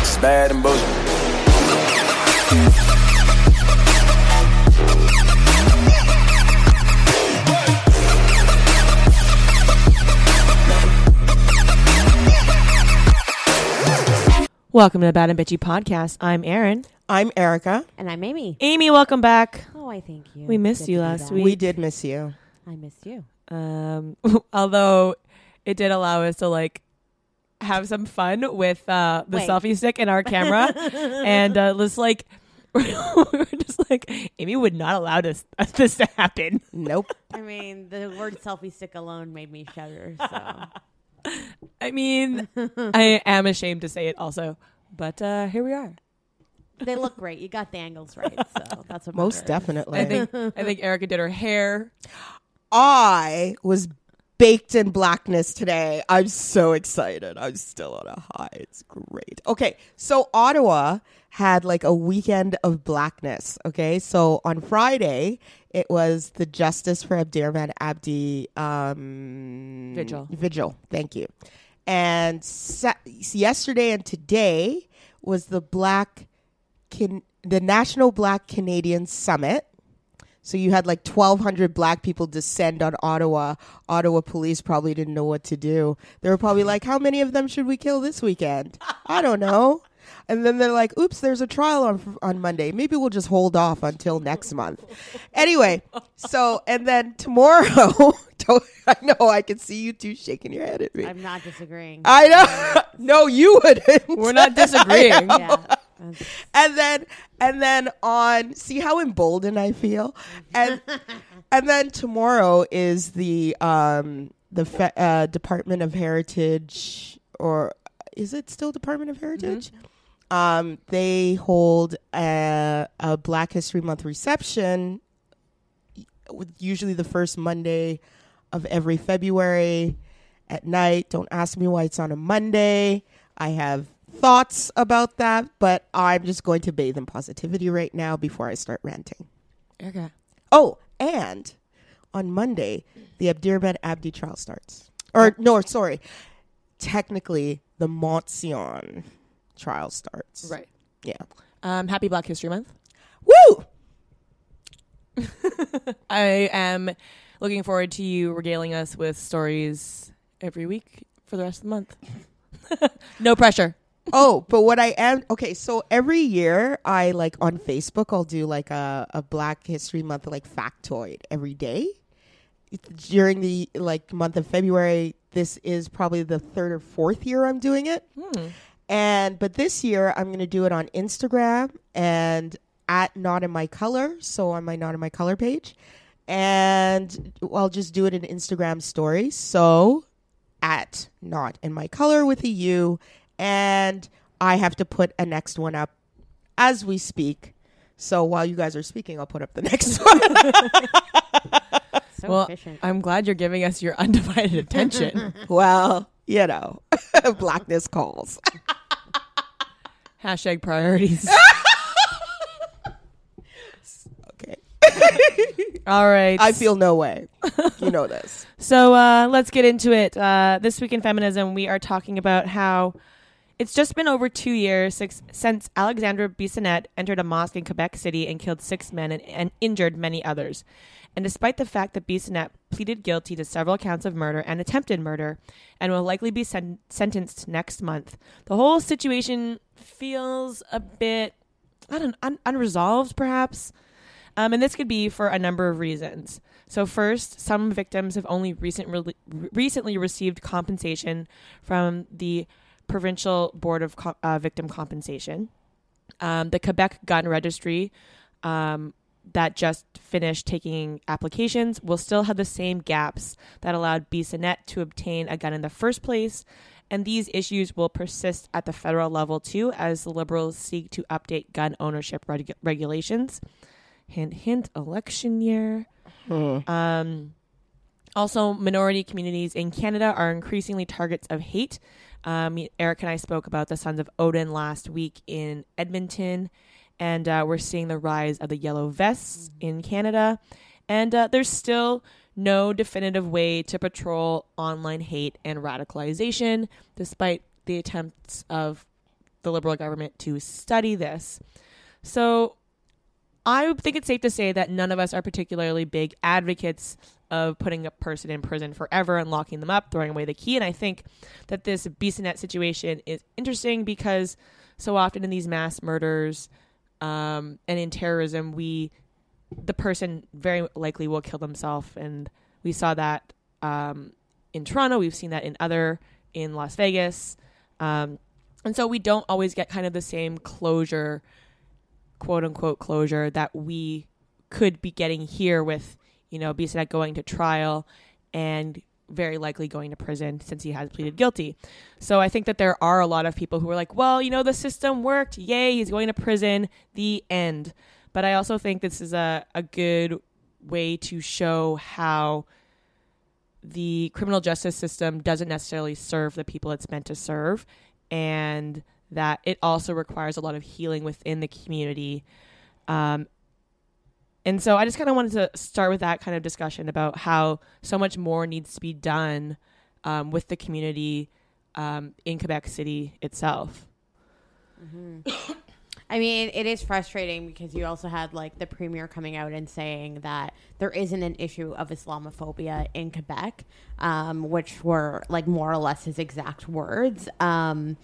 It's bad and bullshit. Welcome to the Bad and Bitchy podcast. I'm Erin. I'm Erica. And I'm Amy. Amy, welcome back. Oh, I thank you. We missed Good you last week. We did miss you. I missed you. Um, although it did allow us to like have some fun with uh, the Wait. selfie stick in our camera, and uh, just like we were just like Amy would not allow this this to happen. Nope. I mean, the word selfie stick alone made me shudder. So I mean, I am ashamed to say it also, but uh, here we are. they look great. You got the angles right. So that's what Most matters. definitely. I think I think Erica did her hair. I was baked in blackness today. I'm so excited. I'm still on a high. It's great. Okay, so Ottawa had like a weekend of blackness. Okay, so on Friday it was the Justice for Abdirahman Abdi um, Vigil. Vigil. Thank you. And sa- yesterday and today was the Black Can- the National Black Canadian Summit. So you had like 1,200 black people descend on Ottawa. Ottawa police probably didn't know what to do. They were probably like, how many of them should we kill this weekend? I don't know. And then they're like, oops, there's a trial on, on Monday. Maybe we'll just hold off until next month. Anyway, so, and then tomorrow, I know I can see you two shaking your head at me. I'm not disagreeing. I know. no, you wouldn't. We're not disagreeing. yeah. And then and then on see how emboldened I feel and and then tomorrow is the um the fe- uh, Department of Heritage or is it still Department of Heritage? Um, they hold a, a Black History Month reception, with usually the first Monday of every February at night. Don't ask me why it's on a Monday. I have thoughts about that, but I'm just going to bathe in positivity right now before I start ranting. Erica. Oh, and on Monday, the Abdirahman Abdi trial starts. Or, no, sorry. Technically, the Montsion trial starts. Right. Yeah. Um, happy Black History Month. Woo! I am looking forward to you regaling us with stories every week for the rest of the month. no pressure. Oh, but what I am okay. So every year, I like on Facebook, I'll do like a, a Black History Month like factoid every day. During the like month of February, this is probably the third or fourth year I'm doing it. Hmm. And but this year I'm gonna do it on Instagram and at Not in My Color, so on my Not in My Color page, and I'll just do it in Instagram stories. So at Not in My Color with a U, and I have to put a next one up as we speak. So while you guys are speaking, I'll put up the next one. so well, efficient. I'm glad you're giving us your undivided attention. well, you know, blackness calls. Hashtag priorities. Okay, All right. I feel no way. You know this. So uh, let's get into it. Uh, this week in feminism, we are talking about how it's just been over two years since, Alexandre Bissonnette entered a mosque in Quebec City and killed six men and, and injured many others. And despite the fact that Bissonnette pleaded guilty to several counts of murder and attempted murder and will likely be sen- sentenced next month, the whole situation feels a bit I don't un- unresolved, perhaps. Um, and this could be for a number of reasons. So, first, some victims have only recent re- recently received compensation from the Provincial Board of Co- uh, Victim Compensation. Um, the Quebec Gun Registry, um, that just finished taking applications, will still have the same gaps that allowed Bissonnette to obtain a gun in the first place. And these issues will persist at the federal level too, as the Liberals seek to update gun ownership reg- regulations hint hint election year um, also minority communities in canada are increasingly targets of hate um, eric and i spoke about the sons of odin last week in edmonton and uh, we're seeing the rise of the yellow vests in canada and uh, there's still no definitive way to patrol online hate and radicalization despite the attempts of the liberal government to study this. So I think it's safe to say that none of us are particularly big advocates of putting a person in prison forever and locking them up, throwing away the key. And I think that this Bissonnette situation is interesting because so often in these mass murders um, and in terrorism, we the person very likely will kill themselves, and we saw that um, in Toronto. We've seen that in other in Las Vegas, um, and so we don't always get kind of the same closure, quote unquote closure that we could be getting here with you know Bissonnette going to trial and very likely going to prison since he has pleaded guilty. So I think that there are a lot of people who are like, well, you know, the system worked. Yay, he's going to prison. The end. But I also think this is a, a good way to show how the criminal justice system doesn't necessarily serve the people it's meant to serve and that it also requires a lot of healing within the community. Um, and so I just kind of wanted to start with that kind of discussion about how so much more needs to be done um, with the community um, in Quebec City itself. I mean, it is frustrating because you also had like the premier coming out and saying that there isn't an issue of Islamophobia in Quebec, um, which were like more or less his exact words. Um,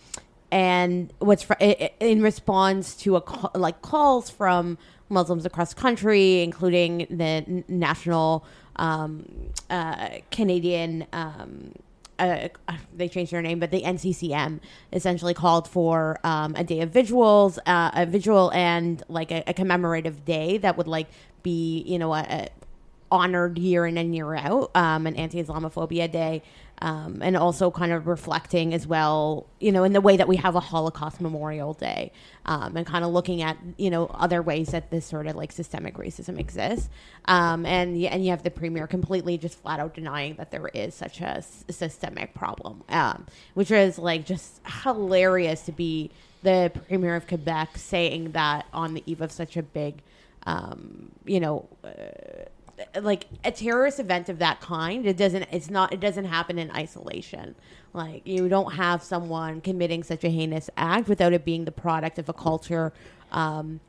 and what's fr- in response to a call, like calls from Muslims across the country, including the national um, uh, Canadian. Um, uh, they changed their name, but the NCCM essentially called for um, a day of vigils, uh, a vigil, and like a, a commemorative day that would like be, you know, a, a honored year in and year out, um, an anti-Islamophobia day, um, and also kind of reflecting as well, you know, in the way that we have a Holocaust Memorial Day, um, and kind of looking at you know other ways that this sort of like systemic racism exists, um, and and you have the premier completely just flat out denying that there is such a s- systemic problem, um, which is like just hilarious to be the premier of Quebec saying that on the eve of such a big, um, you know. Uh, like a terrorist event of that kind it doesn't it's not it doesn't happen in isolation. Like you don't have someone committing such a heinous act without it being the product of a culture um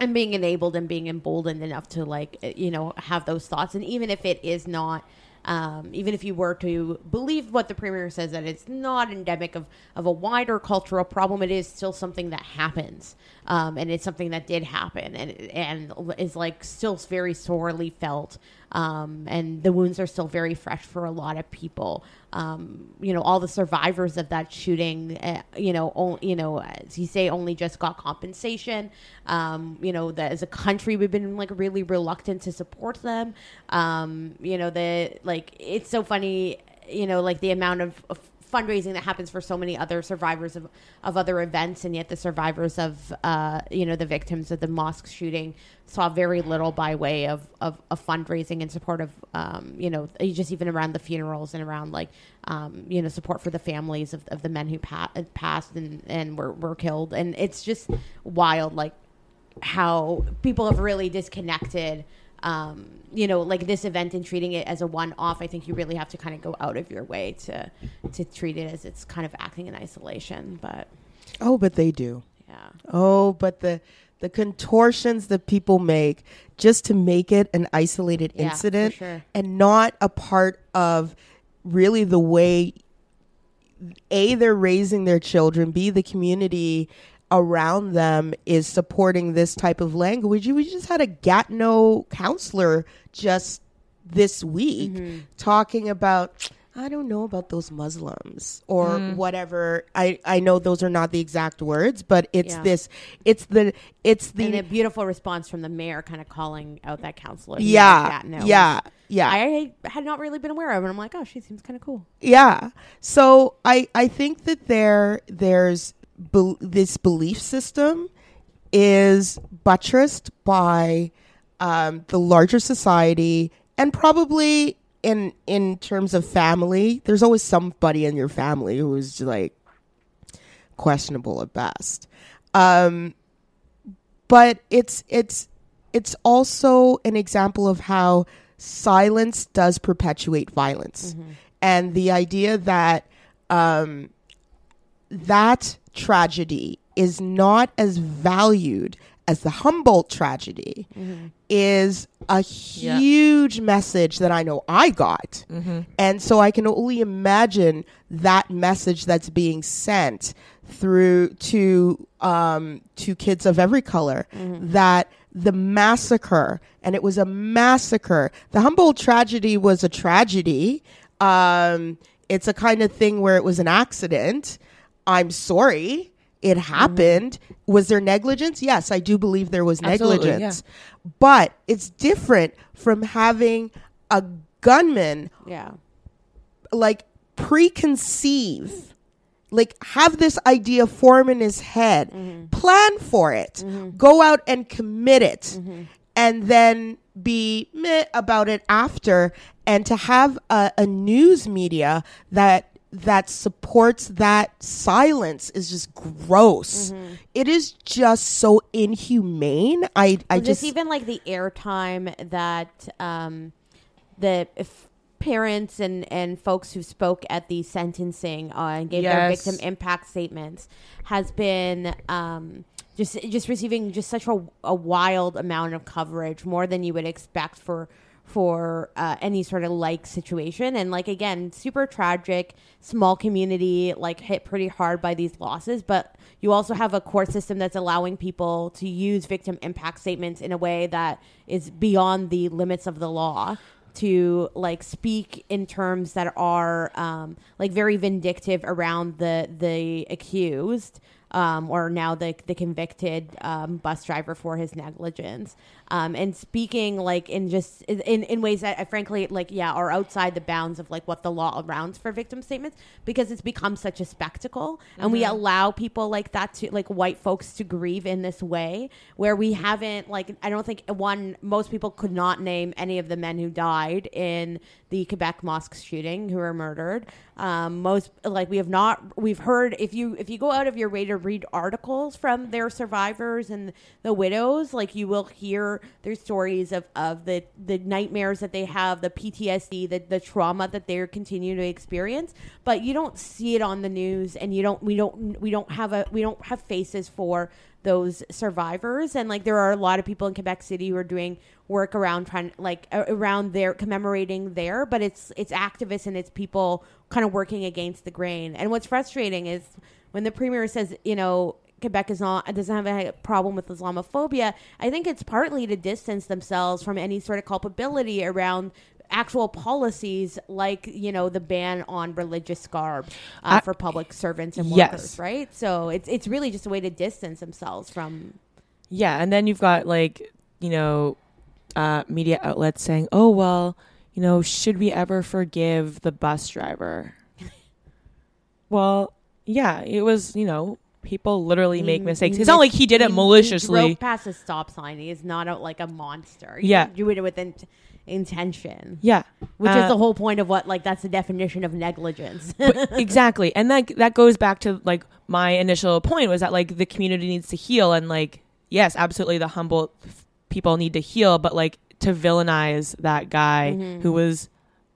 and being enabled and being emboldened enough to like you know have those thoughts. And even if it is not um, even if you were to believe what the premier says that it's not endemic of, of a wider cultural problem, it is still something that happens, um, and it's something that did happen, and and is like still very sorely felt, um, and the wounds are still very fresh for a lot of people. Um, you know, all the survivors of that shooting, uh, you know, you know, as you say, only just got compensation. Um, you know, that as a country, we've been like really reluctant to support them. Um, you know, the like, it's so funny, you know, like the amount of, of fundraising that happens for so many other survivors of, of other events and yet the survivors of uh, you know the victims of the mosque shooting saw very little by way of, of, of fundraising in support of um, you know just even around the funerals and around like um, you know support for the families of, of the men who pa- passed and, and were, were killed. And it's just wild like how people have really disconnected um, you know, like this event and treating it as a one-off. I think you really have to kind of go out of your way to to treat it as it's kind of acting in isolation. But Oh, but they do. yeah, Oh, but the the contortions that people make just to make it an isolated Yeah, incident sure. and not a part of really the way a they're raising their children, b the community around them is supporting this type of language. We just had a Gatineau counselor just this week Mm-hmm. talking about I don't know about those Muslims or whatever. I, I know those are not the exact words, but it's Yeah. this it's the it's the and a beautiful response from the mayor, kind of calling out that counselor. yeah, Gatineau, yeah, yeah. I had not really been aware of, and I'm like, oh, she seems kind of cool. Yeah. So I I think that there there's bel this belief system is buttressed by um, the larger society and probably in in terms of family. There's always somebody in your family who is like questionable at best. Um, but it's it's it's also an example of how silence does perpetuate violence and the idea that um, that tragedy is not as valued as the Humboldt tragedy is a Yeah. huge message that I know I got. And so I can only imagine that message that's being sent through to um, to kids of every color that the massacre and it was a massacre. The Humboldt tragedy was a tragedy. Um, it's a kind of thing where it was an accident. I'm sorry. It happened. Mm-hmm. Was there negligence? Yes, I do believe there was Absolutely, negligence. But it's different from having a gunman Yeah. like preconceive like have this idea form in his head mm-hmm. plan for it mm-hmm. go out and commit it and then be meh about it after and to have a, a news media that that supports that silence is just gross. It is just so inhumane. I i Well, just, just even like the airtime that um, the if parents and and folks who spoke at the sentencing uh, and gave their victim impact statements has been um, just just receiving just such a, a wild amount of coverage, more than you would expect for for uh, any sort of like situation. And like again super tragic small community like hit pretty hard by these losses. But you also have a court system that's allowing people to use victim impact statements in a way that is beyond the limits of the law to like speak in terms that are um, like very vindictive around the the accused um, or now the the convicted um, bus driver for his negligence um, and speaking like in just in, in ways that uh, frankly like yeah are outside the bounds of like what the law allows for victim statements because it's become such a spectacle. And we allow people like that to like white folks to grieve in this way where we haven't like I don't think one most people could not name any of the men who died in the Quebec mosque shooting who were murdered. Um, most like we have not we've heard if you if you go out of your way to read articles from their survivors and the widows like you will hear their stories of, of the the nightmares that they have the PTSD the, the trauma that they're continuing to experience. But you don't see it on the news and you don't we don't we don't have a we don't have faces for those survivors. And like there are a lot of people in Quebec City who are doing work around trying like around their commemorating there. But it's it's activists and it's people kind of working against the grain. And what's frustrating is when the premier says you know Quebec is not doesn't have a problem with Islamophobia. I think it's partly to distance themselves from any sort of culpability around actual policies like you know the ban on religious garb uh, I- for public servants and Yes. workers, right? So it's it's really just a way to distance themselves from. Yeah, and then you've got like you know uh, media outlets saying, "Oh well, you know, should we ever forgive the bus driver?" well, yeah, it was you know people literally make mistakes. It's not like he did it maliciously. He drove past a stop sign. He is not a, like a monster. He Yeah. do it with in- intention, yeah, which Uh, is the whole point of what like that's the definition of negligence. exactly and that that goes back to like my initial point was that like the community needs to heal and like yes absolutely the Humboldt f- people need to heal but like to villainize that guy Mm-hmm. who was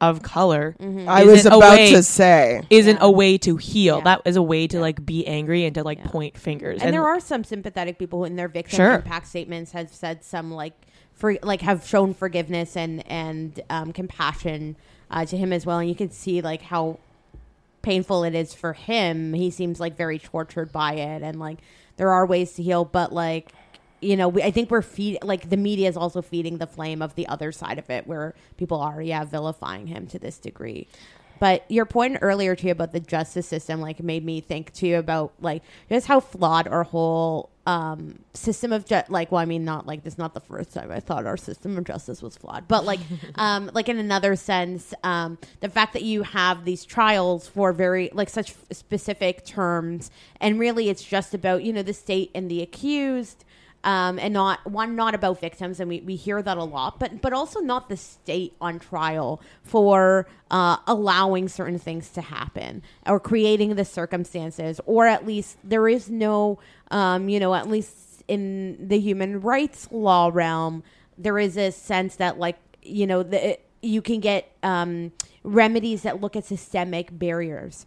of color I was about way- to say. isn't Yeah. a way to heal Yeah. that is a way to like be angry and to like Yeah. point fingers and, there are some sympathetic people who in their victim Sure. impact statements have said some like for like have shown forgiveness and and um, compassion uh, to him as well and you can see like how painful it is for him he seems like very tortured by it and like there are ways to heal but like you know we, i think we're feed like the media is also feeding the flame of the other side of it where people are yeah vilifying him to this degree. But your point earlier too about the justice system like made me think too about like just how flawed our whole um system of ju- like well i mean not like this is not the first time i thought our system of justice was flawed but like um like in another sense um the fact that you have these trials for very like such f- specific terms and really it's just about you know the state and the accused um, and not one not about victims and we, we hear that a lot but but also not the state on trial for uh, allowing certain things to happen or creating the circumstances or at least there is no um, you know at least in the human rights law realm there is a sense that like you know the, you can get um, remedies that look at systemic barriers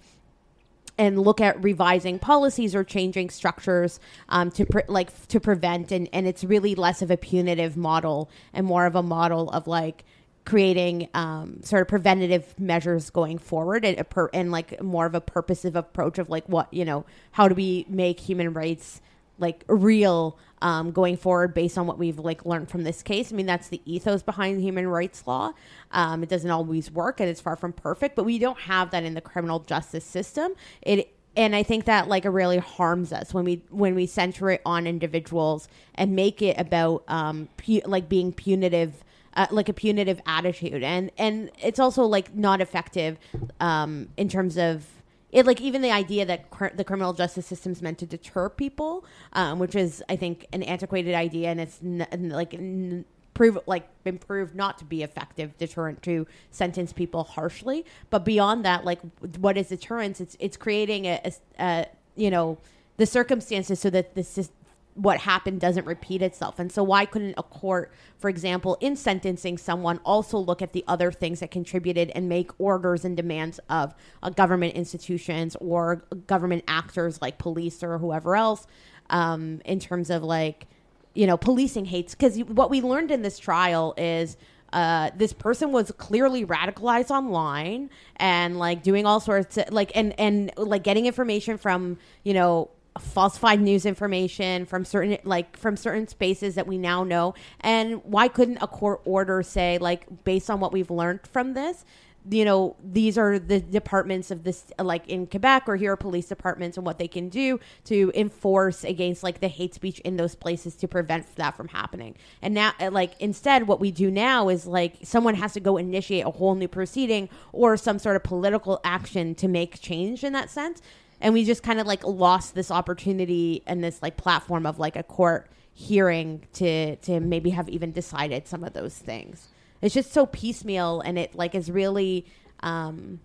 and look at revising policies or changing structures um, to pre- like to prevent and, and it's really less of a punitive model and more of a model of like creating um, sort of preventative measures going forward and, and like more of a purposive approach of like what you know how do we make human rights like real um, going forward based on what we've like learned from this case. I mean, that's the ethos behind human rights law. Um, it doesn't always work, and it's far from perfect, but we don't have that in the criminal justice system. It and I think that like it really harms us when we when we center it on individuals and make it about um, pu- like being punitive. Uh, like a punitive attitude and and it's also like not effective um, in terms of it like even the idea that cr- the criminal justice system is meant to deter people, um, which is I think an antiquated idea, and it's n- n- like n- prove like been proved not to be effective deterrent to sentence people harshly. But beyond that, like what is deterrence? It's it's creating a, a, a you know the circumstances so that is what happened doesn't repeat itself. And so, why couldn't a court, for example, in sentencing someone, also look at the other things that contributed and make orders and demands of uh, government institutions or government actors like police or whoever else um, in terms of like, you know, policing hates? Because what we learned in this trial is. Uh, this person was clearly radicalized online and like doing all sorts of like and and like getting information from you know falsified news information from certain like from certain spaces that we now know. And why couldn't a court order say like based on what we've learned from this you know these are the departments of this like in quebec or here are police departments and what they can do to enforce against like the hate speech in those places to prevent that from happening? And now uh, like instead what we do now is like someone has to go initiate a whole new proceeding or some sort of political action to make change in that sense and we just kind of like lost this opportunity and this like platform of like a court hearing to to maybe have even decided some of those things. It's just so piecemeal and it like is really um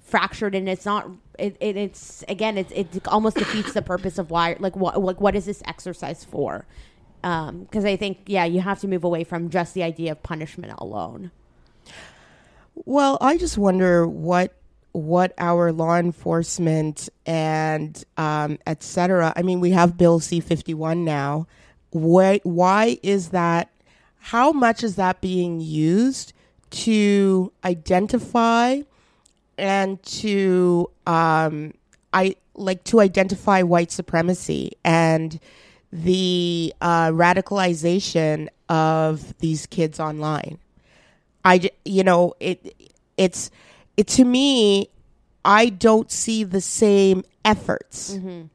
fractured and it's not it, it it's again it's it almost defeats the purpose of why like what like what is this exercise for? Um because i think yeah you have to move away from just the idea of punishment alone. Well, I just wonder what what our law enforcement and um, et cetera. I mean, we have Bill C fifty one now. Why why is that? How much is that being used to identify and to um, I like to identify white supremacy and the uh, radicalization of these kids online? I, you know, it, it's, it to me, I don't see the same efforts mm-hmm.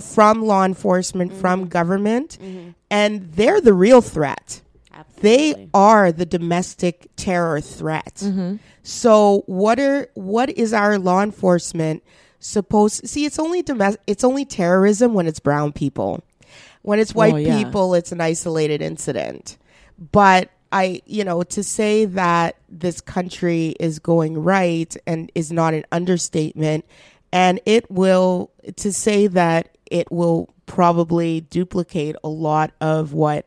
from law enforcement, from mm-hmm. government, mm-hmm. and they're the real threat. They are the domestic terror threat. So what are what is our law enforcement supposed see it's only domestic it's only terrorism when it's brown people. When it's white Oh, yeah. people it's an isolated incident. But I you know to say that this country is going right and is not an understatement and it will to say that it will probably duplicate a lot of what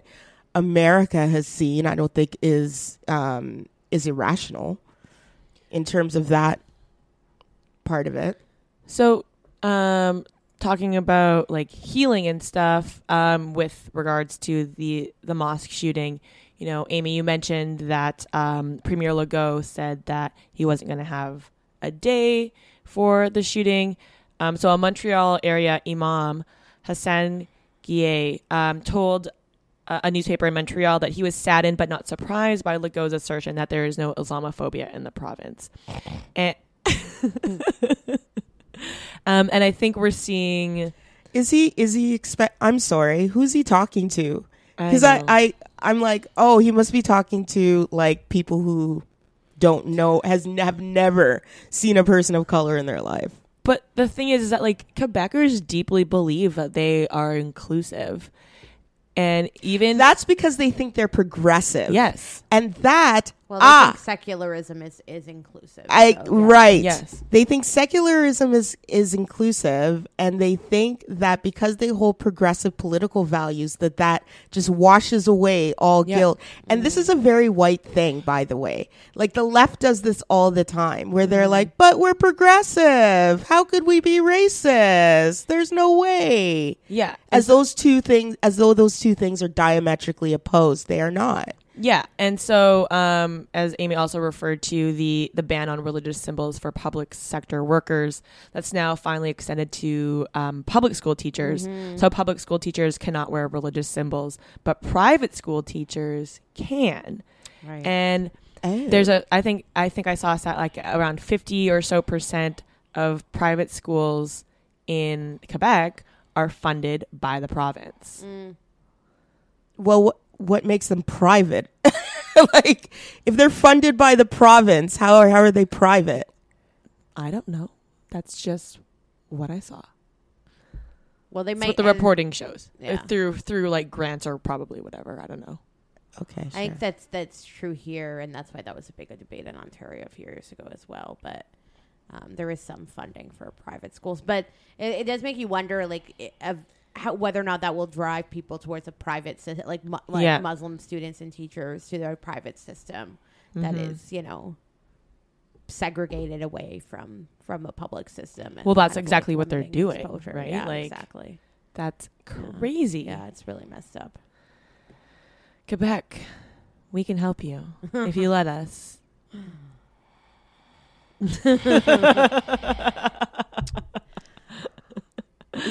America has seen, I don't think is um, is irrational in terms of that part of it. So, um, talking about like healing and stuff, um, with regards to the the mosque shooting, you know, Amy, you mentioned that um, Premier Legault said that he wasn't going to have a day for the shooting. Um, so, a Montreal area imam, Hassan Guillet, um, told a, a newspaper in Montreal that he was saddened but not surprised by Legault's assertion that there is no Islamophobia in the province. And um, and I think we're seeing. Is he is he expect I'm sorry, who's he talking to? Cuz I, I, I I'm like, "Oh, he must be talking to like people who don't know has have never seen a person of color in their life." But the thing is, is that like Quebecers deeply believe that they are inclusive, and even That's because they think they're progressive. yes, And that Well, they Ah. think secularism is, is inclusive. I so, yeah. right. Yes. They think secularism is is inclusive and they think that because they hold progressive political values that that just washes away all Yeah. guilt. And this is a very white thing by the way. Like the left does this all the time where they're like, "But we're progressive. How could we be racist? There's no way." Yeah. As those two things as though those two things are diametrically opposed. They are not. Yeah, and so um, as Amy also referred to the the ban on religious symbols for public sector workers, that's now finally extended to um, public school teachers. So public school teachers cannot wear religious symbols, but private school teachers can. Right. And Oh. there's a I think I think I saw a stat like around 50 or so percent of private schools in Quebec are funded by the province. well what what makes them private like if they're funded by the province how are, how are they private I don't know. That's just what I saw. well, they That's might. what the and reporting shows Yeah. Uh, through through like grants or probably whatever. I don't know. okay I sure. think that's that's true here, and that's why that was a big debate in Ontario a few years ago as well. But um, there is some funding for private schools, but it, it does make you wonder, like, i- of how, whether or not that will drive people towards a private system, like, mu- like Yeah. Muslim students and teachers to their private system that Mhm. is, you know, segregated away from from a public system. Well, that's exactly what they're doing, exposure. right? Yeah, Like- exactly. That's Yeah. crazy. Yeah, it's really messed up. Quebec, we can help you if you let us.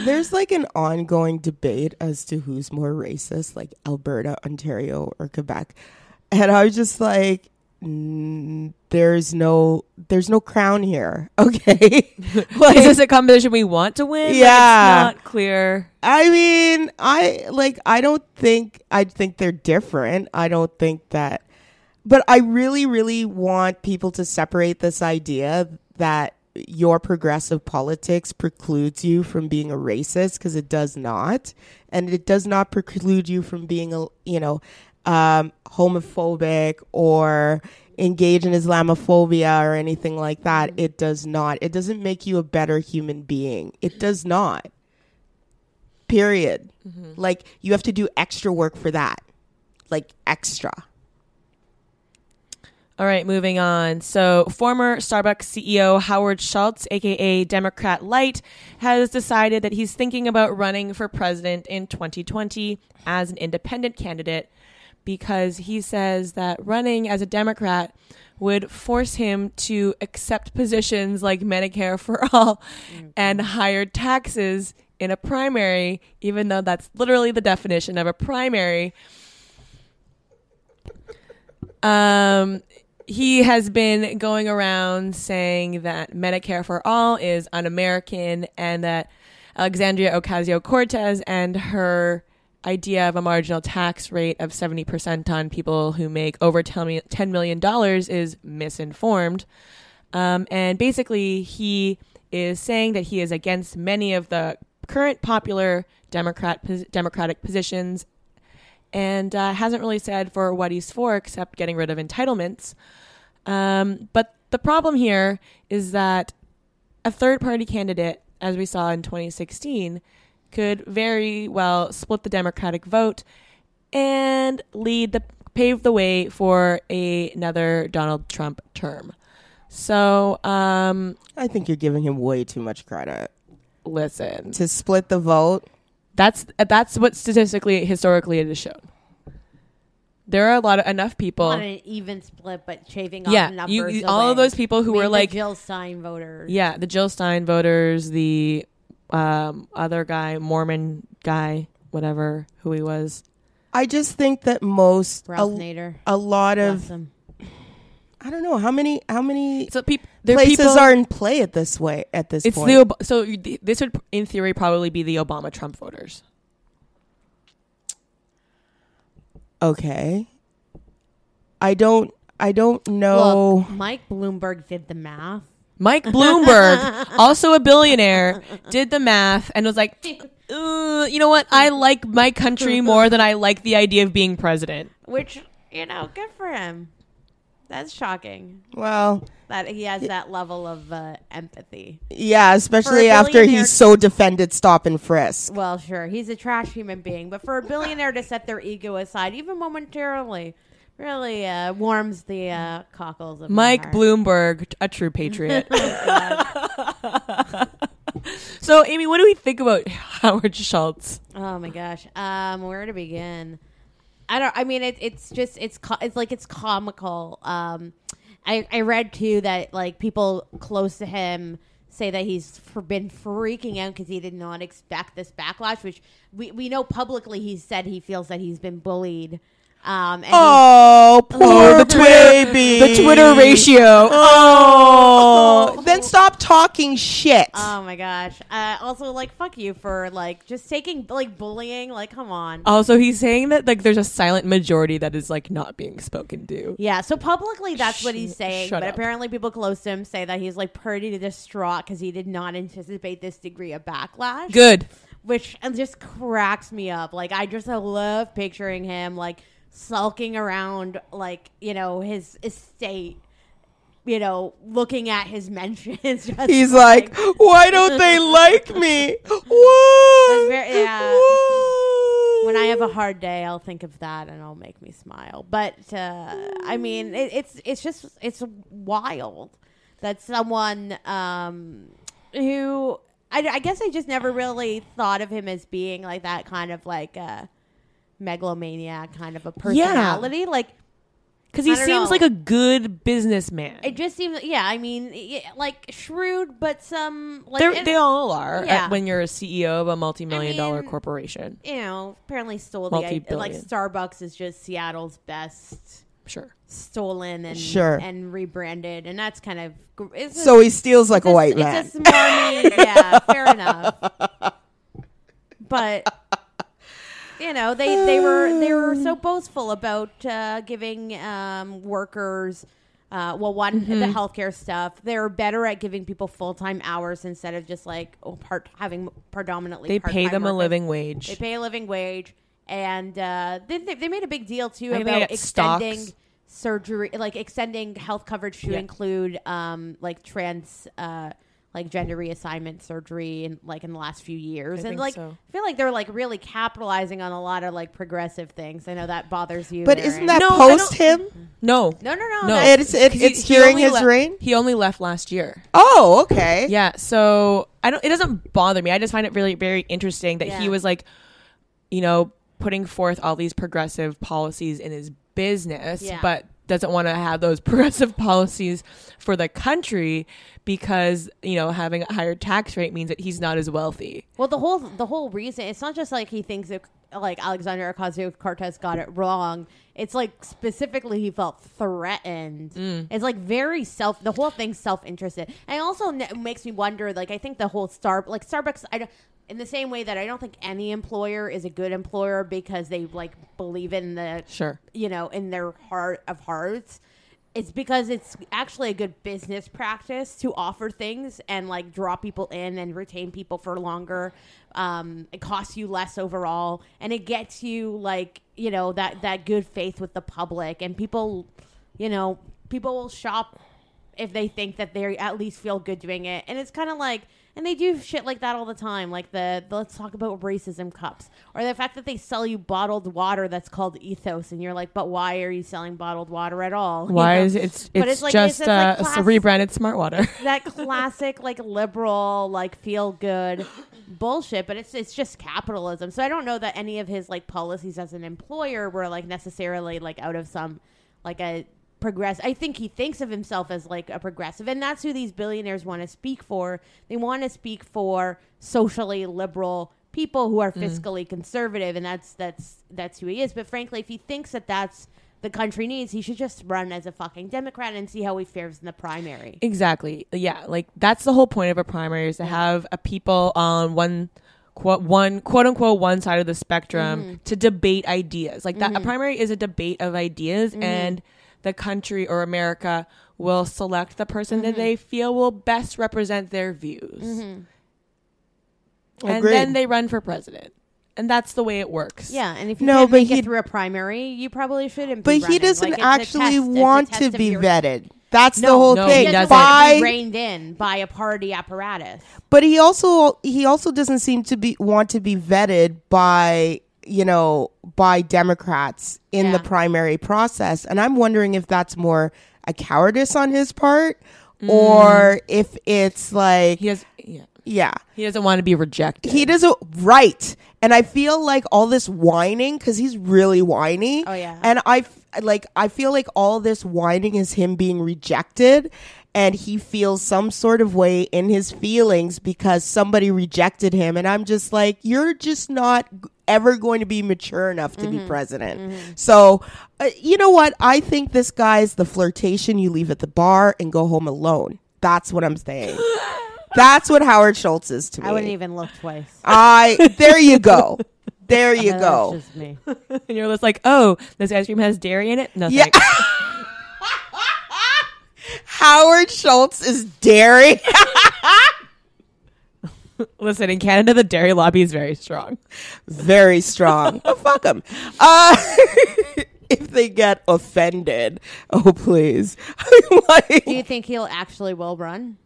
there's like an ongoing debate as to who's more racist like alberta ontario or quebec and i was just like mm, there's no there's no crown here okay like, Is this a competition we want to win? Like, Yeah. it's not clear. I mean, I like I don't think I think they're different. I don't think that but I really really want people to separate this idea that your progressive politics precludes you from being a racist because it does not. And it does not preclude you from being a you know um homophobic or engage in islamophobia or anything like that. It does not. It doesn't make you a better human being. It does not. Period. Like you have to do extra work for that. Like extra All right, moving on. So, former Starbucks CEO Howard Schultz, aka Democrat Light, has decided that he's thinking about running for president in 2020 as an independent candidate because he says that running as a Democrat would force him to accept positions like Medicare for all and higher taxes in a primary, even though that's literally the definition of a primary. Um, he has been going around saying that Medicare for all is un-American and that Alexandria Ocasio-Cortez and her idea of a marginal tax rate of 70% on people who make over $10 million is misinformed. Um, and basically, he is saying that he is against many of the current popular Democrat Democratic positions and uh, hasn't really said for what he's for except getting rid of entitlements. Um, but the problem here is that a third party candidate, as we saw in 2016, could very well split the Democratic vote and lead the pave the way for a, another Donald Trump term. So, um, i think you're giving him way too much credit listen, to split the vote that's that's what statistically, historically, it has shown. There are a lot of enough people. Not an even split, but shaving off Yeah, numbers. you, you- all of those people who I mean, were the like, Jill Stein voters. yeah, the Jill Stein voters, the um, other guy, Mormon guy, whatever who he was. i just think that most Ralph a, Nader. a lot of him. I don't know how many how many So people, places people, are in play at this way at this It's point the Ob- so this would in theory probably be the Obama Trump voters. okay i don't i don't know Look, Mike Bloomberg did the math. Mike Bloomberg, also a billionaire, did the math and was like, uh, you know what? I like my country more than I like the idea of being president. Which, you know, good for him. That's shocking Well, that he has that level of uh, empathy. yeah, especially after billionaire- he's so defended stop and frisk. Well, sure, he's a trash human being, but for a billionaire to set their ego aside, even momentarily, really uh, warms the uh, cockles of my Mike heart. Bloomberg, a true patriot. Oh, so, Amy, what do we think about Howard Schultz? Oh my gosh. Um, where to begin? I don't. I mean, it, it's just it's it's like it's comical. Um, I I read too that like people close to him say that he's for, been freaking out because he did not expect this backlash. Which we we know publicly he said he feels that he's been bullied. Um, and he- Oh, poor Oh, the Twitter- baby. The Twitter ratio. Oh, then stop talking shit. Oh my gosh. Uh, also, like, fuck you for like just taking like bullying. Like, come on. Also, he's saying that like there's a silent majority that is like not being spoken to. Yeah, so publicly that's what he's saying, but up. apparently people close to him say that he's like pretty distraught because he did not anticipate this degree of backlash. Good. Which uh, just cracks me up. Like I just love picturing him like sulking around like, you know, his estate, you know, looking at his mentions. just, He's like, why don't they like me? Very- yeah. When I have a hard day, I'll think of that and it'll make me smile. But uh, I mean, it, it's it's just it's wild that someone um, who I, I guess I just never really thought of him as being like that kind of like a megalomaniac kind of a personality. Like Because he I don't seems know. like a good businessman. it just seems, yeah. I mean, like shrewd, but some like They're- and- they all are uh, Yeah. at- when you're a CEO of a multi-million dollar mean, corporation. you know, apparently stole the idea. Like Multi-billion. Starbucks is just Seattle's best Sure. stolen and Sure. and rebranded, and that's kind of gr- it's a- So he steals like it's a white it's man. a smarmy, yeah, fair enough. But you know, they they were they were so boastful about uh, giving um, workers. Uh, well, one Mm-hmm. the healthcare stuff. They're better at giving people full time hours instead of just like oh, part having predominantly. They pay them a living wage. They pay a living wage, and uh, they, they they made a big deal too I about extending stocks. surgery, like extending health coverage to Yeah. include um, like trans, uh, like gender reassignment surgery, in like in the last few years, I and like so. I feel like they're like really capitalizing on a lot of like progressive things. I know that bothers you, But Mary. isn't that No, post him? no. no, no, no, No. that's- It's it, 'Cause it's he during only his le- reign. He only left last year. Oh, okay. Yeah, so I don't. It doesn't bother me. I just find it really very interesting that Yeah. he was like, you know, putting forth all these progressive policies in his business, Yeah. but doesn't want to have those progressive policies for the country because you know having a higher tax rate means that he's not as wealthy. Well, the whole the whole reason it's not just like he thinks that like Alexander Ocasio Cortez got it wrong. It's like specifically he felt threatened. Mm. It's like very self. The whole thing's self interested, and it also ne- makes me wonder. Like I think the whole star like Starbucks. I don't. In the same way that I don't think any employer is a good employer because they like believe in the Sure. you know, in their heart of hearts. It's because it's actually a good business practice to offer things and like draw people in and retain people for longer. Um, it costs you less overall, and it gets you like you know that that good faith with the public and people. You know, people will shop if they think that they at least feel good doing it. And it's kind of like, and they do shit like that all the time. Like the, the let's talk about racism cups or the fact that they sell you bottled water that's called ethos. And you're like, but why are you selling bottled water at all? You Why know? is it, it's But it's, it's like- just it's just like uh, class- rebranded smart water. that classic like liberal like feel good bullshit but it's it's just capitalism so i don't know that any of his like policies as an employer were like necessarily like out of some like a progress i think he thinks of himself as like a progressive and that's who these billionaires want to speak for they want to speak for socially liberal people who are fiscally conservative and that's that's that's who he is but frankly if he thinks that that's the country needs he should just run as a fucking democrat and see how he fares in the primary Exactly. Yeah, like that's the whole point of a primary is to have a people on one quote one quote unquote one side of the spectrum Mm-hmm. to debate ideas. Like that a primary is a debate of ideas Mm-hmm. and the country or America will select the person Mm-hmm. that they feel will best represent their views. And Agreed. then they run for president. and that's the way it works. Yeah, and if you No, can't but make he- it through a primary, you probably shouldn't. But be he doesn't Like, actually test- want to be your- vetted. That's the whole no, thing. he doesn't doesn't. want to be By reined in by a party apparatus. but he also he also doesn't seem to be want to be vetted by you know by Democrats in Yeah. the primary process, and I'm wondering if that's more a cowardice on his part or mm. if it's like he has. Yeah, yeah he doesn't want to be rejected. he doesn't right and i feel like all this whining because he's really whiny Oh, yeah. and i f- like i feel like all this whining is him being rejected and he feels some sort of way in his feelings because somebody rejected him and i'm just like you're just not ever going to be mature enough to be president so uh, you know what i think this guy's the flirtation you leave at the bar and go home alone that's what i'm saying that's what howard schultz is to me I wouldn't even look twice. I there you go. There you That's go. just me. and you're just like, oh, this ice cream has dairy in it. No, Yeah. Howard Schultz is dairy. Listen, in Canada, the dairy lobby is very strong. Very strong. Oh, fuck them. Uh, if they get offended, oh please. Like- Do you think he'll actually will run?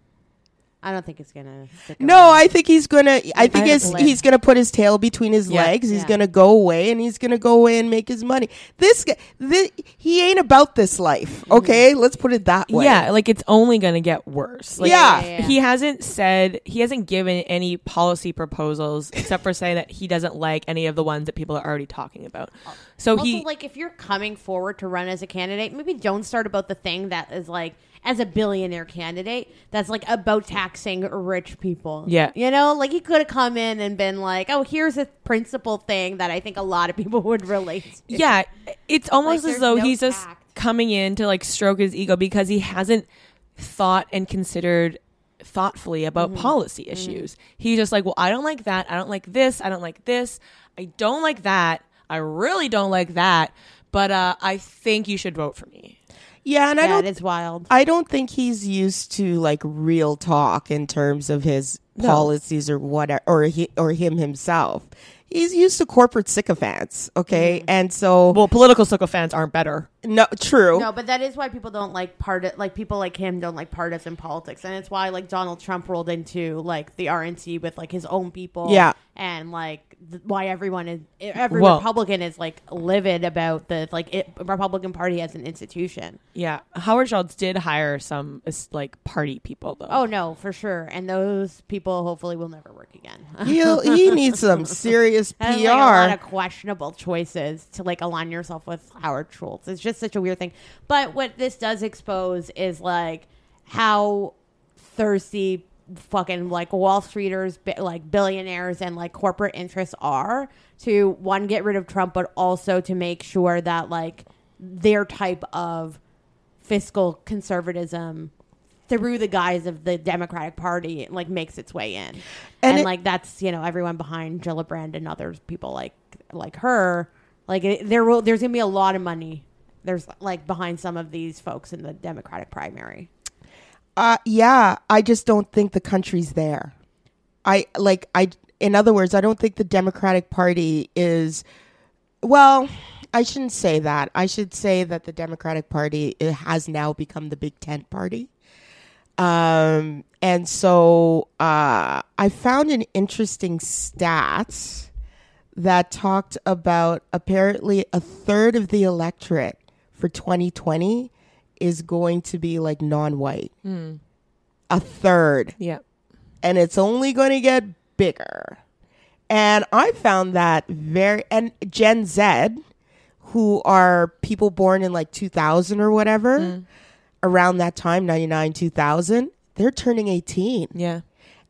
I don't think it's gonna. Stick no. I think he's gonna. I think I he's, he's gonna put his tail between his Yeah. legs. He's Yeah. gonna go away and he's gonna go away and make his money. This guy, thi- he ain't about this life. Mm-hmm. Okay, let's put it that way. Yeah, like it's only going to get worse. Like, Yeah. Yeah, yeah, yeah. He hasn't said, he hasn't given any policy proposals except for saying that he doesn't like any of the ones that people are already talking about. So Also, he, like, if you're coming forward to run as a candidate, maybe don't start about the thing that is like as a billionaire candidate that's like about taxing rich people. Yeah. you know, like he could have come in and been like, "Oh, here's a principle thing that I think a lot of people would relate." to. yeah, it's almost Like, as though no he's just coming in to like stroke his ego because he hasn't thought and considered thoughtfully about Mm-hmm. policy issues. He's just like, well, I don't like that. I don't like this. I don't like this. I don't like that. I really don't like that. But uh, I think you should vote for me. Yeah, and I yeah, don't it is wild. I don't think he's used to like real talk in terms of his No. policies or whatever, or he, or him himself. He's used to corporate sycophants, okay, mm. and so Well, political sycophants aren't better. no, true, No, but that is why people don't like part like people like him don't like partisan politics, and it's why like Donald Trump rolled into like the RNC with like his own people, Yeah. and like th- why everyone is every Well- Republican is like livid about the like it, Republican Party as an institution. Yeah, Howard Schultz did hire some like party people though. Oh no, for sure, and those people hopefully will never work again. He'll, he needs some serious PR. Like, a lot of questionable choices to like align yourself with Howard Schultz. It's just such a weird thing. But what this does expose is like how thirsty fucking like Wall Streeters, like billionaires and like corporate interests are to one get rid of Trump, but also to make sure that like their type of fiscal conservatism through the guise of the Democratic Party like makes its way in. And And, it- like that's, you know, everyone behind Gillibrand and others people like like her, like it, there will there's to be a lot of money there's like behind some of these folks in the Democratic primary. Uh, yeah, I just don't think the country's there. I like I. In other words, I don't think the Democratic Party is. Well, I shouldn't say that. I should say that the Democratic Party has now become the Big Tent Party. Um, and so uh, I found an interesting stat that talked about apparently a third of the electorate for 2020 is going to be like non-white. Hmm. A third, yeah, and it's only going to get bigger. And I found that very and Gen Z, who are people born in like 2000 or whatever, hmm. around that time, 99, 2000, they're turning 18 yeah.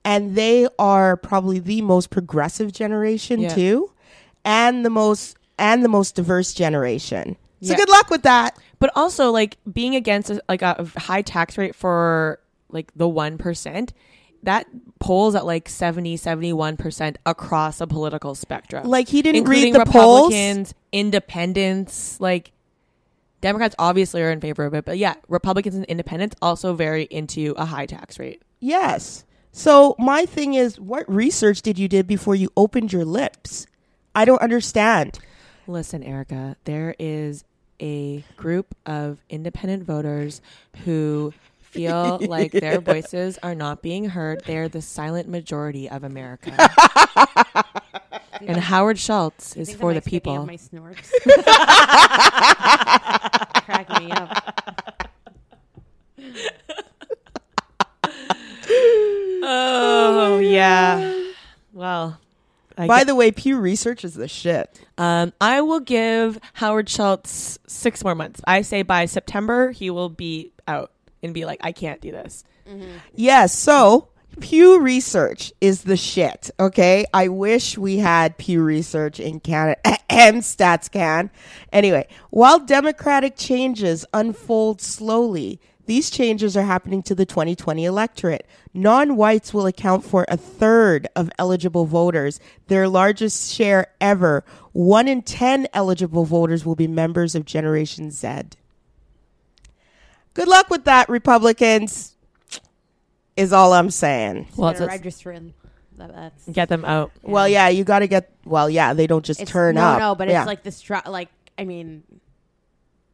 and they are probably the most progressive generation Yeah. too and the most and the most diverse generation so Yeah. good luck with that But also, like being against a, like a high tax rate for like the one percent, that polls at like 70, 71 percent across a political spectrum. like he didn't read the polls Republicans, independents, like Democrats obviously are in favor of it, but yeah, Republicans and independents also very into a high tax rate. yes so my thing is what research did you did before you opened your lips I don't understand. Listen, Erica, there is a group of independent voters who feel like their voices are not being heard. They're the silent majority of America. and Howard Schultz is for the like, picking up people. My snorts. Cracking me up. Oh, yeah. Well, I By get- the way, Pew Research is the shit. um, I will give Howard Schultz six more months. I say by September, he will be out and be like, I can't do this. Yes, so Pew Research is the shit. Okay, I wish we had Pew Research in Canada and StatsCan. Anyway, while democratic changes unfold slowly, these changes are happening to the 2020 electorate. Non-whites will account for a third of eligible voters, their largest share ever. One in ten eligible voters will be members of Generation Z. Good luck with that, Republicans. Is all I'm saying. Well, it's a- register in. That's get them out. Well, yeah, you got to get. Well, yeah, they don't just It's, turn no, up. no, but yeah. it's like the str- like I mean,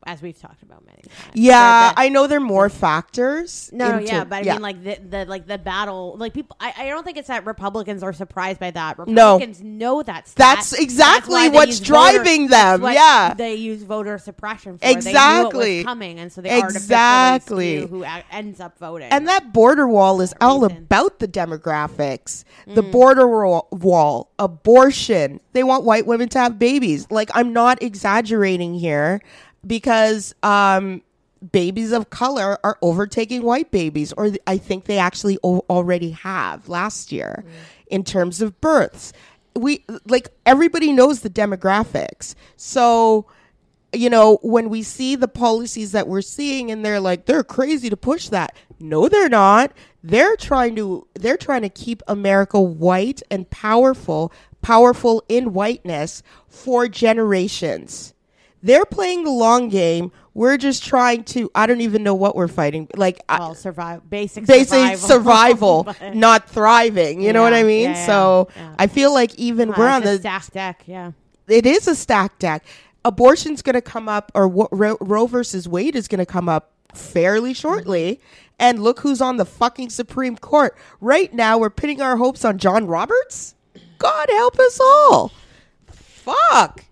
as we've talked about many times. yeah, The- the- I know there are more factors. No, no, into- yeah, but I mean, like the, the like the battle, like people. I, I don't think it's that Republicans are surprised by that. No. Republicans know that. stat. That's exactly they what's use voter- driving them, what yeah. they use voter suppression for. They knew it Exactly. coming, and so they Exactly. who a- ends up voting. And that border wall is all reason. about the demographics. The Mm. border wall, abortion. They want white women to have babies. Like I'm not exaggerating here because um babies of color are overtaking white babies or th- I think they actually o- already have last year in terms of births. We like everybody knows the demographics. So you know, when we see the policies that we're seeing and they're like they're crazy to push that. No, they're not. They're trying to they're trying to keep America white and powerful, powerful in whiteness for generations. They're playing the long game. We're just trying to I don't even know what we're fighting. Like I- well, survive basic basically survival, survival, not thriving. You know what I mean? yeah, yeah, so yeah. I feel like even Uh, we're on the stacked deck. Yeah, it is a stack deck. Abortion's going to come up, or Ro-, Roe versus Wade is going to come up fairly shortly. And look who's on the fucking Supreme Court right now. We're pinning our hopes on John Roberts. God help us all. Fuck.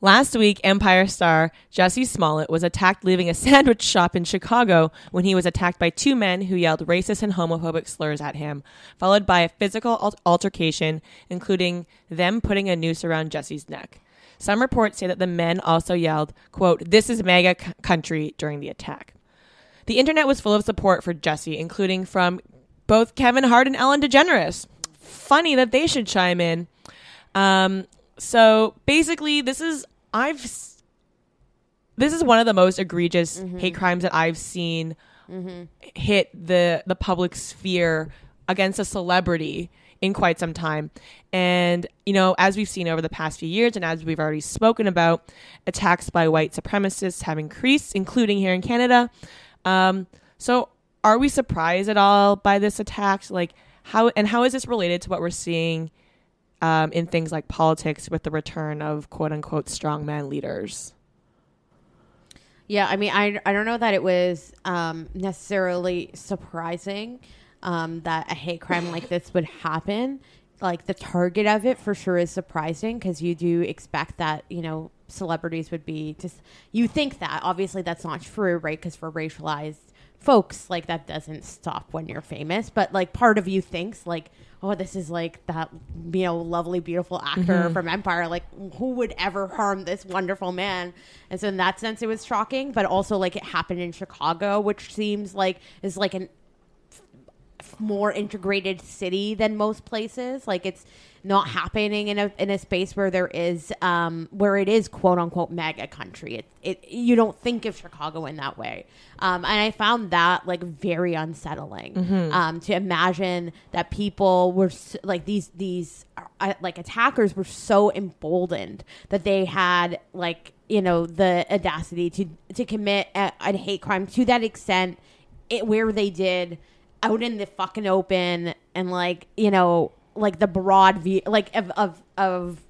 Last week, Empire star Jussie Smollett was attacked leaving a sandwich shop in Chicago when he was attacked by two men who yelled racist and homophobic slurs at him, followed by a physical altercation, including them putting a noose around Jussie's neck. Some reports say that the men also yelled, quote, this is MAGA c- country during the attack. The internet was full of support for Jussie, including from both Kevin Hart and Ellen DeGeneres. Funny that they should chime in. Um, so basically, this is I've this is one of the most egregious hate crimes that I've seen hit the the public sphere against a celebrity in quite some time. And you know, as we've seen over the past few years, and as we've already spoken about, attacks by white supremacists have increased, including here in Canada. Um, so, are we surprised at all by this attack? Like, how and how is this related to what we're seeing? Um, in things like politics with the return of quote unquote strongman leaders. Yeah, I mean, I, I don't know that it was um, necessarily surprising um, that a hate crime like this would happen. Like the target of it for sure is surprising because you do expect that you know celebrities would be just you think that obviously that's not true, right? Because for racialized folks, like that doesn't stop when you're famous, but like part of you thinks like, oh, this is like that you know lovely beautiful actor mm-hmm. from Empire. Like who would ever harm this wonderful man? And so in that sense, it was shocking, but also like it happened in Chicago, which seems like is like an more integrated city than most places. Like it's not happening in a in a space where there is um where it is quote unquote MAGA country. It it you don't think of Chicago in that way. Um and I found that like very unsettling. Um to imagine that people were like these these uh, like attackers were so emboldened that they had like you know the audacity to to commit a, a hate crime to that extent it, where they did out in the fucking open and like you know like the broad view like of of, of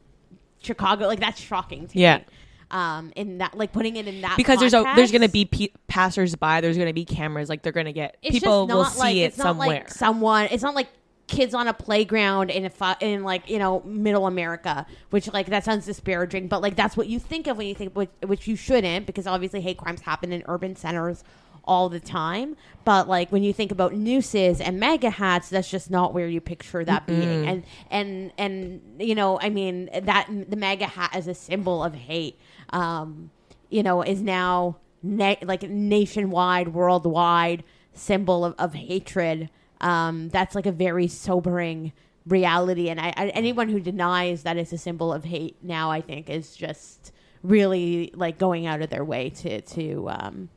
Chicago. Like that's shocking to Yeah. me. Um, in that, like putting it in that because there's a there's going to be pe- passersby. There's going to be cameras. Like they're going to get It's people will not see like, it it's not somewhere. Like someone. It's not like kids on a playground in a in like you know middle America, which like that sounds disparaging, but like that's what you think of when you think which, which you shouldn't because obviously hate crimes happen in urban centers all the time. But like when you think about nooses and MAGA hats, that's just not where you picture that being. And and and you know, I mean that the MAGA hat as a symbol of hate. Um, you know, is now na- like nationwide, worldwide symbol of, of hatred. Um, that's like a very sobering reality, and I, I, anyone who denies that it's a symbol of hate now, I think, is just really like going out of their way to to um,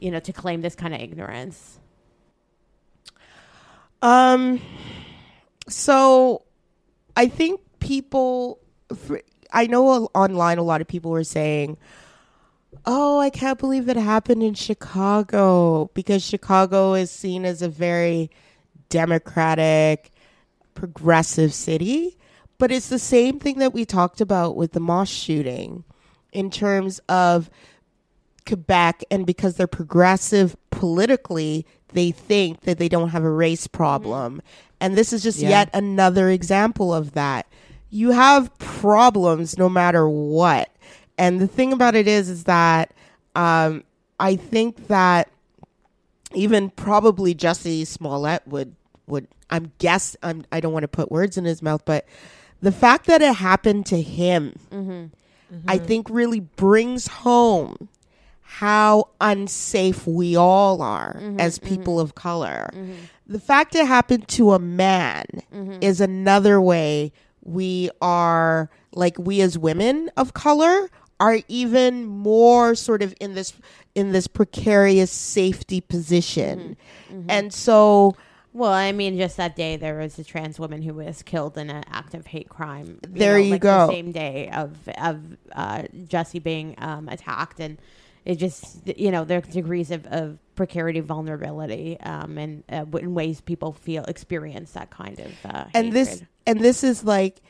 you know to claim this kind of ignorance. Um, so I think people, I know online a lot of people were saying, "Oh, I can't believe it happened in Chicago because Chicago is seen as a very democratic, progressive city." But it's the same thing that we talked about with the mosque shooting in terms of Quebec, and because they're progressive politically, they think that they don't have a race mm-hmm. problem. And this is just Yeah. yet another example of that. You have problems no matter what. And the thing about it is, is that um, I think that even probably Jussie Smollett would would I'm guess I'm I don't want to put words in his mouth, but the fact that it happened to him, mm-hmm. I mm-hmm. think really brings home how unsafe we all are mm-hmm, as mm-hmm. people of color. Mm-hmm. The fact it happened to a man is another way we are like we as women of color are even more sort of in this in this precarious safety position. And so Well, I mean, just that day there was a trans woman who was killed in an act of hate crime. There you like go. The same day of of uh, Jussie being um, attacked, and it just you know there are degrees of, of precarity, vulnerability, um, and uh, in ways people feel experience that kind of uh, and this and this is like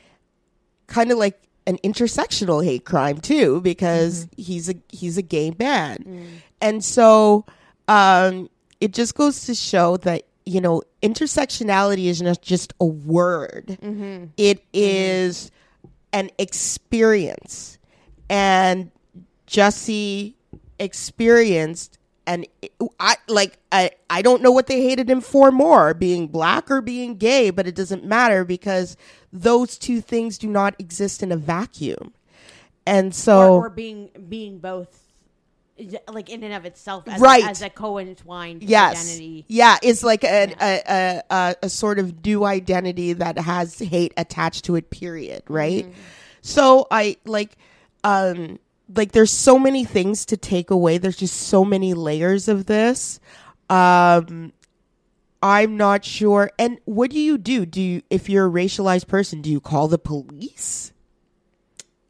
kind of like an intersectional hate crime too because he's a he's a gay man. And so um it just goes to show that you know intersectionality is not just a word. It is an experience. And Jussie experienced and I like I I don't know what they hated him for more, being black or being gay, but it doesn't matter because those two things do not exist in a vacuum. And so or, or being being both like in and of itself as, Right. a, as a co-entwined yes, identity. yeah, it's like a, a, a, a a sort of new identity that has hate attached to it. Period. Right. So I like, um, like there's so many things to take away. There's just so many layers of this. Um, I'm not sure. And what do you do? Do you, if you're a racialized person, do you call the police?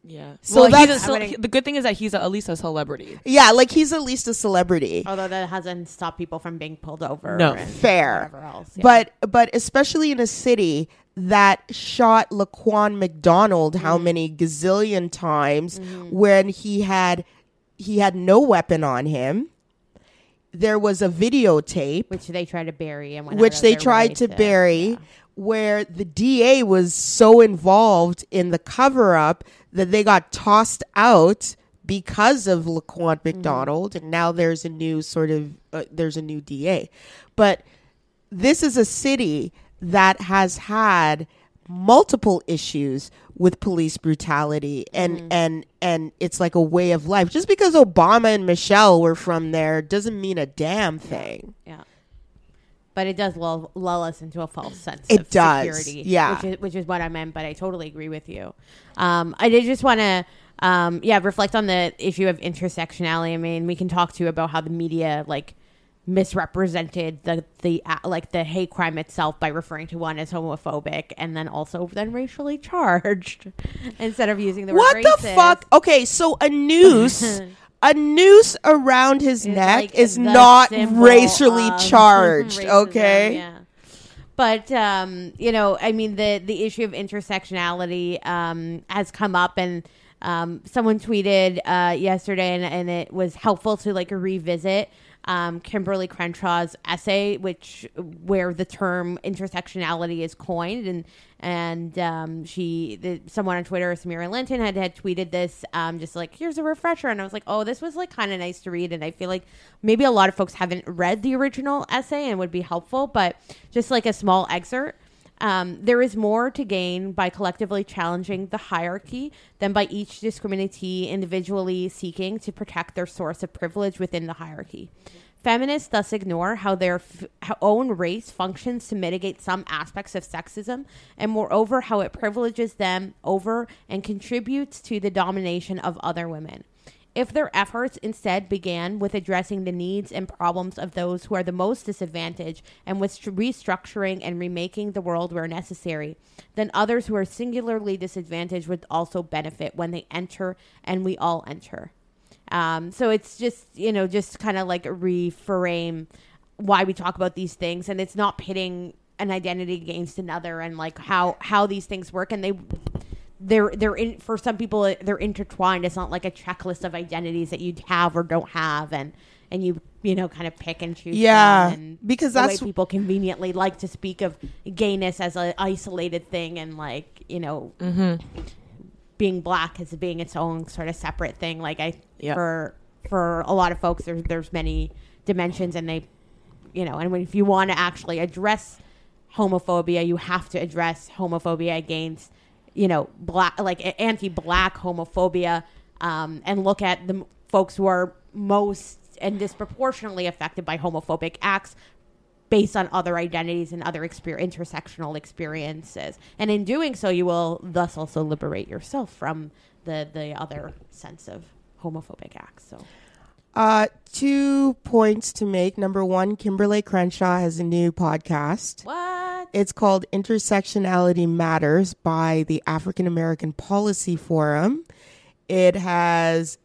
yeah. So So well, he's a, that's- cel- I mean- the good thing is that he's a, at least a celebrity. Yeah, like he's at least a celebrity. Although that hasn't stopped people from being pulled over. No. Fair. whatever else. yeah. But but especially in a city that shot Laquan McDonald how Mm-hmm. many gazillion times when he had he had no weapon on him. There was a videotape which they tried to bury and which they tried way to bury yeah. where the DA was so involved in the cover up that they got tossed out because of Laquan Mm-hmm. McDonald and now there's a new sort of uh, there's a new DA but this is a city that has had multiple issues with police brutality and Mm-hmm. and and it's like a way of life just because Obama and Michelle were from there doesn't mean a damn thing Yeah. But it does lull, lull us into a false sense It of does, security. yeah. Which is, which is what I meant, but I totally agree with you. Um, I did just want to, um, yeah, reflect on the issue of intersectionality. I mean, we can talk to you about how the media, like, misrepresented the the uh, like the hate crime itself by referring to one as homophobic and then also then racially charged instead of using the word What the fuck? Okay, so a noose, a noose around his It's neck like is not racially charged. racism, okay, yeah. but um, you know, I mean, the the issue of intersectionality um, has come up, and um, someone tweeted uh, yesterday, and, and it was helpful to like revisit um, Kimberlé Crenshaw's essay, which where the term intersectionality is coined, and and um, she the, someone on Twitter, Samira Linton, had had tweeted this, um, just like here's a refresher, and I was like, oh, this was like kind of nice to read, and I feel like maybe a lot of folks haven't read the original essay and would be helpful, but just like a small excerpt. Um, there is more to gain by collectively challenging the hierarchy than by each discriminatee individually seeking to protect their source of privilege within the hierarchy. Feminists thus ignore how their f- own race functions to mitigate some aspects of sexism, and moreover, how it privileges them over and contributes to the domination of other women. If their efforts instead began with addressing the needs and problems of those who are the most disadvantaged and with restructuring and remaking the world where necessary, then others who are singularly disadvantaged would also benefit when they enter and we all enter. Um, so it's just, you know, just kind of like reframe why we talk about these things and it's not pitting an identity against another and like how how these things work and they they're they're in for some people they're intertwined. It's not like a checklist of identities that you have or don't have and and you you know kind of pick and choose Yeah, and because that's- people conveniently like to speak of gayness as an isolated thing and like you know mm-hmm. being black as being its own sort of separate thing. Like i Yep. for for a lot of folks there's there's many dimensions and they you know and when, if you want to actually address homophobia you have to address homophobia against you know black like anti-black homophobia um, and look at the folks who are most and disproportionately affected by homophobic acts based on other identities and other exper- intersectional experiences and in doing so you will thus also liberate yourself from the the other sense of homophobic acts so Uh, two points to make. Number one, Kimberlé Crenshaw has a new podcast. what It's called Intersectionality Matters by the African American Policy Forum. It has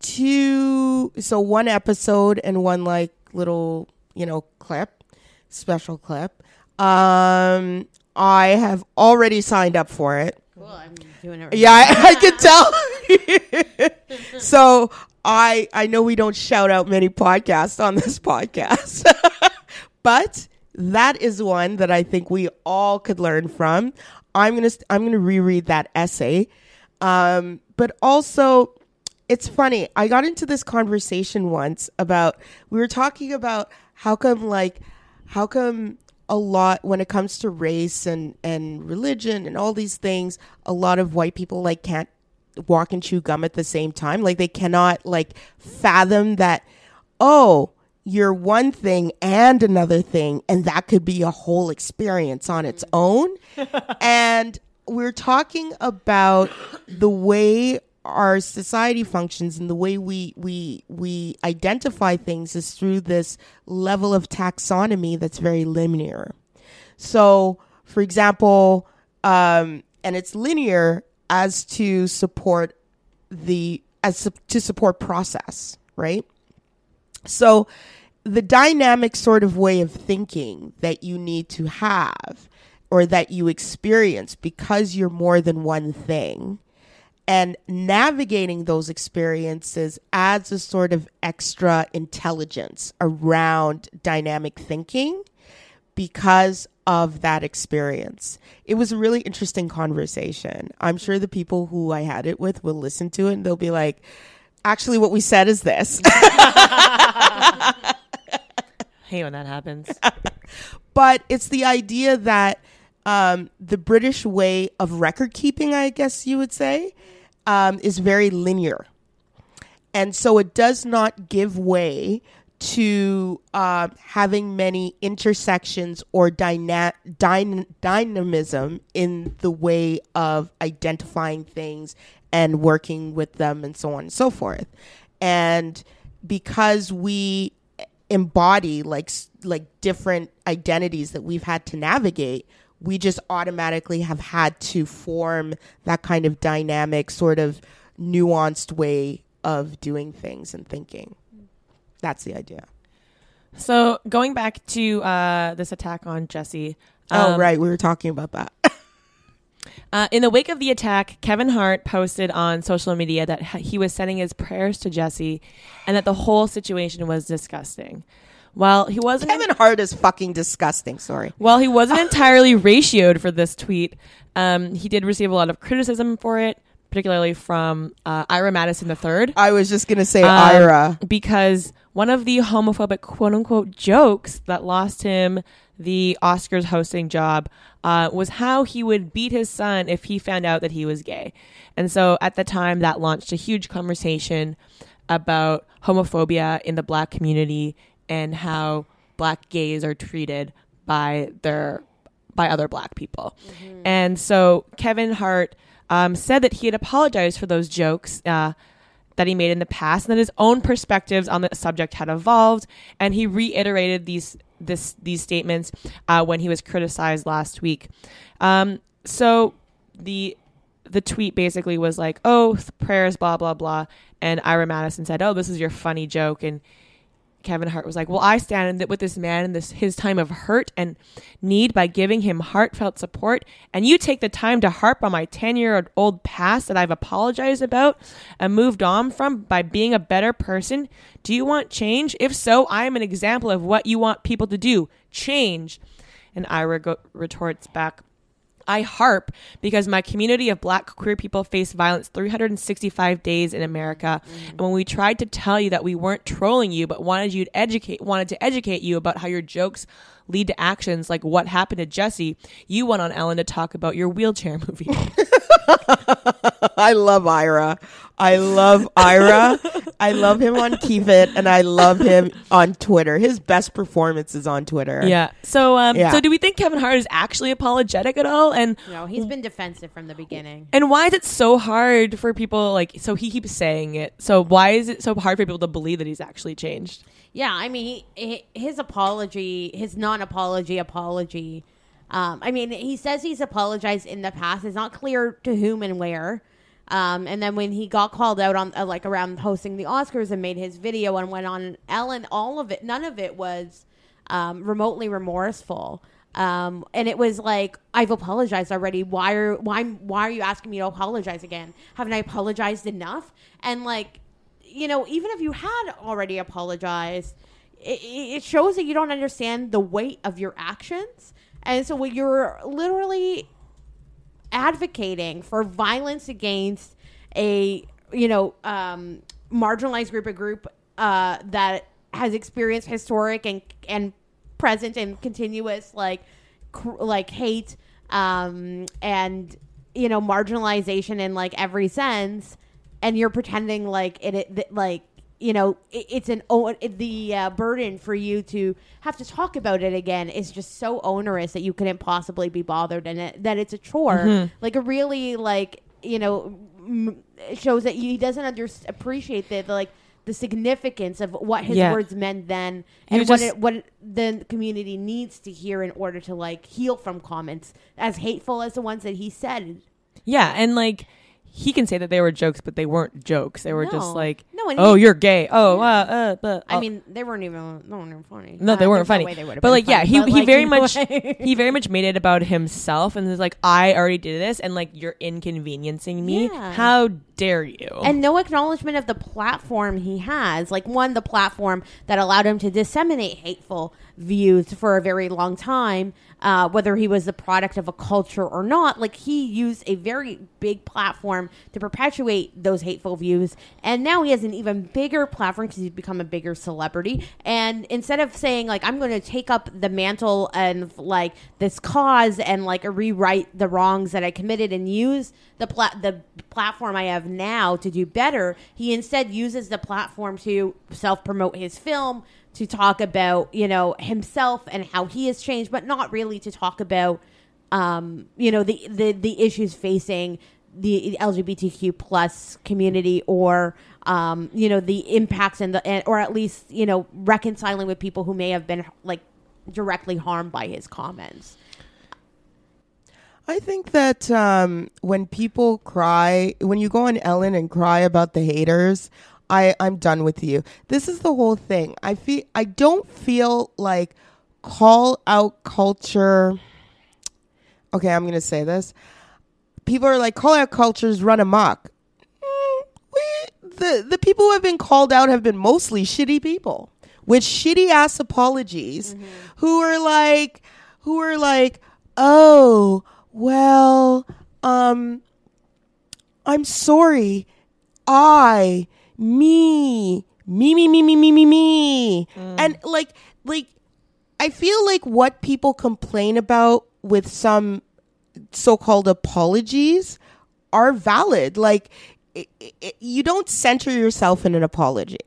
two, so one episode and one like little, you know, clip, special clip. Um, I have already signed up for it. cool i'm doing it Yeah, I, I can tell. so I I know we don't shout out many podcasts on this podcast, but that is one that I think we all could learn from. I'm gonna I'm gonna reread that essay, um, but also it's funny. I got into this conversation once about we were talking about how come like how come a lot when it comes to race and and religion and all these things a lot of white people like can't walk and chew gum at the same time like they cannot like fathom that oh you're one thing and another thing and that could be a whole experience on its own and we're talking about the way our society functions and the way we we we identify things is through this level of taxonomy that's very linear. So, for example, um, and it's linear as to support the as to support process, right? So, the dynamic sort of way of thinking that you need to have or that you experience because you're more than one thing and navigating those experiences adds a sort of extra intelligence around dynamic thinking because of that experience. It was a really interesting conversation. I'm sure the people who I had it with will listen to it and they'll be like, actually, what we said is this. hate when that happens. but it's the idea that um, the British way of record keeping, I guess you would say, um, is very linear. And so it does not give way to uh, having many intersections or dyna- dyn- dynamism in the way of identifying things and working with them and so on and so forth. And because we embody like like different identities that we've had to navigate we just automatically have had to form that kind of dynamic sort of nuanced way of doing things and thinking that's the idea So going back to uh, this attack on Jussie, oh Um, right, we were talking about that. Uh, in the wake of the attack, Kevin Hart posted on social media that he was sending his prayers to Jussie and that the whole situation was disgusting. While he wasn't Kevin Hart is fucking disgusting. Sorry. while he wasn't entirely ratioed for this tweet, um, he did receive a lot of criticism for it, particularly from uh, Ira Madison III. I was just gonna say Um, Ira. because one of the homophobic quote unquote jokes that lost him the Oscars hosting job uh, was how he would beat his son if he found out that he was gay. And so at the time, that launched a huge conversation about homophobia in the black community and how black gays are treated by their by other black people. And so Kevin Hart um, said that he had apologized for those jokes uh, that he made in the past, and that his own perspectives on the subject had evolved. And he reiterated these this these statements uh, when he was criticized last week. Um, so the the tweet basically was like, "Oh, prayers, blah blah blah," and Ira Madison said, "Oh, this is your funny joke," and Kevin Hart was like, "Well, I stand with this man in this his time of hurt and need by giving him heartfelt support, and you take the time to harp on my ten year old past that I've apologized about and moved on from by being a better person. Do you want change? If so, I am an example of what you want people to do: change." And Ira go- retorts back. I harp because my community of black queer people face violence 365 days in America. And when we tried to tell you that we weren't trolling you, but wanted you to educate, wanted to educate you about how your jokes lead to actions like what happened to Jussie, you went on Ellen to talk about your wheelchair movie. I love Ira. I love Ira. I love him on Keep It, and I love him on Twitter. His best performance is on Twitter. yeah. So, um, Yeah. so do we think Kevin Hart is actually apologetic at all? And No, he's been defensive from the beginning. and why is it so hard for people like? So he keeps saying it. So why is it so hard for people to believe that he's actually changed? Yeah, I mean, he, his apology, his non-apology apology. Um, I mean, he says he's apologized in the past. It's not clear to whom and where. Um, and then when he got called out on uh, like around hosting the Oscars and made his video and went on Ellen, all of it, none of it was um, remotely remorseful. Um, and it was like I've apologized already. Why are why why are you asking me to apologize again? Haven't I apologized enough? And like you know, even if you had already apologized, it, it shows that you don't understand the weight of your actions. And so when you're literally advocating for violence against a, you know, um, marginalized group, a group uh, that has experienced historic and and present and continuous like cr- like hate um, and you know marginalization in like every sense and you're pretending like it, it that, like you know it, it's an it, the uh, burden for you to have to talk about it again is just so onerous that you couldn't possibly be bothered and it, that it's a chore Mm-hmm. like a really like you know m- shows that he doesn't under- appreciate the, the like the significance of what his Yeah. words meant then and was what just- it, what the community needs to hear in order to like heal from comments as hateful as the ones that he said Yeah, and like he can say that they were jokes, but they weren't jokes. They were just No. like, No, and oh, he- you're gay. Oh, uh, uh, but I uh, mean, they weren't even No, they weren't funny. No, they Uh, weren't there's no funny. way they would've but been like, yeah, funny, he but, he like, very much he very much made it about himself, and was like, I already did this, and like you're inconveniencing me. Yeah. How dare you? and no acknowledgement of the platform he has. Like one, the platform that allowed him to disseminate hateful views for a very long time, uh, whether he was the product of a culture or not. Like he used a very big platform to perpetuate those hateful views, and now he has an even bigger platform because he's become a bigger celebrity. And instead of saying like I'm going to take up the mantle and like this cause and like rewrite the wrongs that I committed and use the pla- the platform I have now to do better, he instead uses the platform to self promote his film, to talk about you know himself and how he has changed, but not really to talk about um, you know the, the the issues facing the LGBTQ plus community or um, you know the impacts and the and, or at least you know reconciling with people who may have been like directly harmed by his comments. I think that um, when people cry, when you go on Ellen and cry about the haters, I I'm done with you. This is the whole thing. I feel I don't feel like call out culture. okay, I'm gonna say this. People are like, call out cultures run amok. Mm, we, the the people who have been called out have been mostly shitty people with shitty ass apologies, who are like, who are like, oh well, um, I'm sorry. I, me, me, me, me, me, me, me, me. And like, like, I feel like what people complain about with some so-called apologies are valid. Like, i i you don't center yourself in an apology.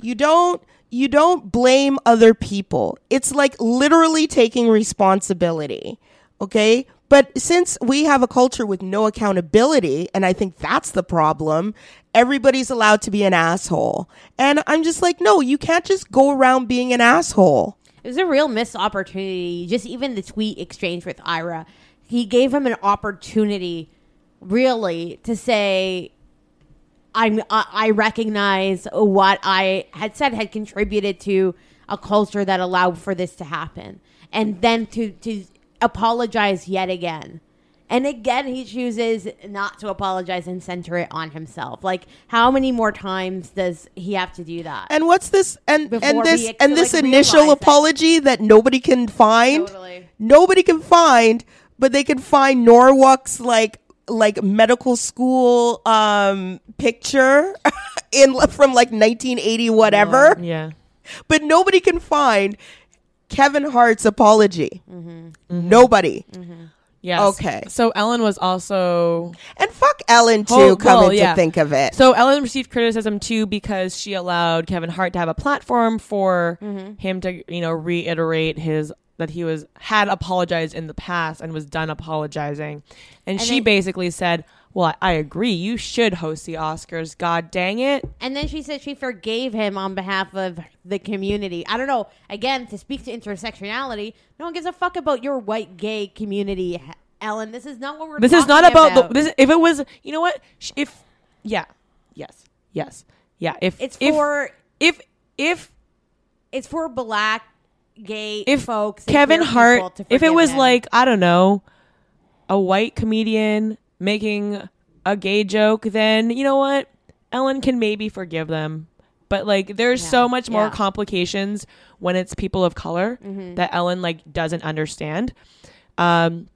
You don't. You don't blame other people. It's like literally taking responsibility. Okay. But since we have a culture with no accountability, and I think that's the problem, everybody's allowed to be an asshole. And I'm just like, no, you can't just go around being an asshole. It was a real missed opportunity. Just even the tweet exchange with Ira, he gave him an opportunity, really, to say, "I'm I, recognize what I had said had contributed to a culture that allowed for this to happen," and then to to apologize yet again. And again, he chooses not to apologize and center it on himself. Like, how many more times does he have to do that? And what's this and and this we, and like, this initial realize that- apology that nobody can find? Totally. Nobody can find, but they can find Northam's like like medical school um picture in from like 1980 whatever. Yeah. But nobody can find Kevin Hart's apology. Mm-hmm. Nobody. Yes. Okay. So Ellen was also And fuck Ellen too, Oh, coming well, yeah. to think of it. So Ellen received criticism too because she allowed Kevin Hart to have a platform for Mm-hmm. him to, you know, reiterate his that he was had apologized in the past and was done apologizing. And, And she then- basically said, "Well, I agree. You should host the Oscars. God dang it." And then she said she forgave him on behalf of the community. I don't know. Again, to speak to intersectionality, no one gives a fuck about your white gay community, Ellen. This is not what we're. This is not talking about, the this if it was, you know what? If yeah. Yes. Yes. Yeah, if It's if, for if if it's for black gay if folks. Kevin Hart, if it was him. like I don't know, a white comedian making a gay joke, then you know what, Ellen can maybe forgive them. But like, there's Yeah. so much more Yeah. Mm-hmm. complications when it's people of color that Ellen like doesn't understand. Um,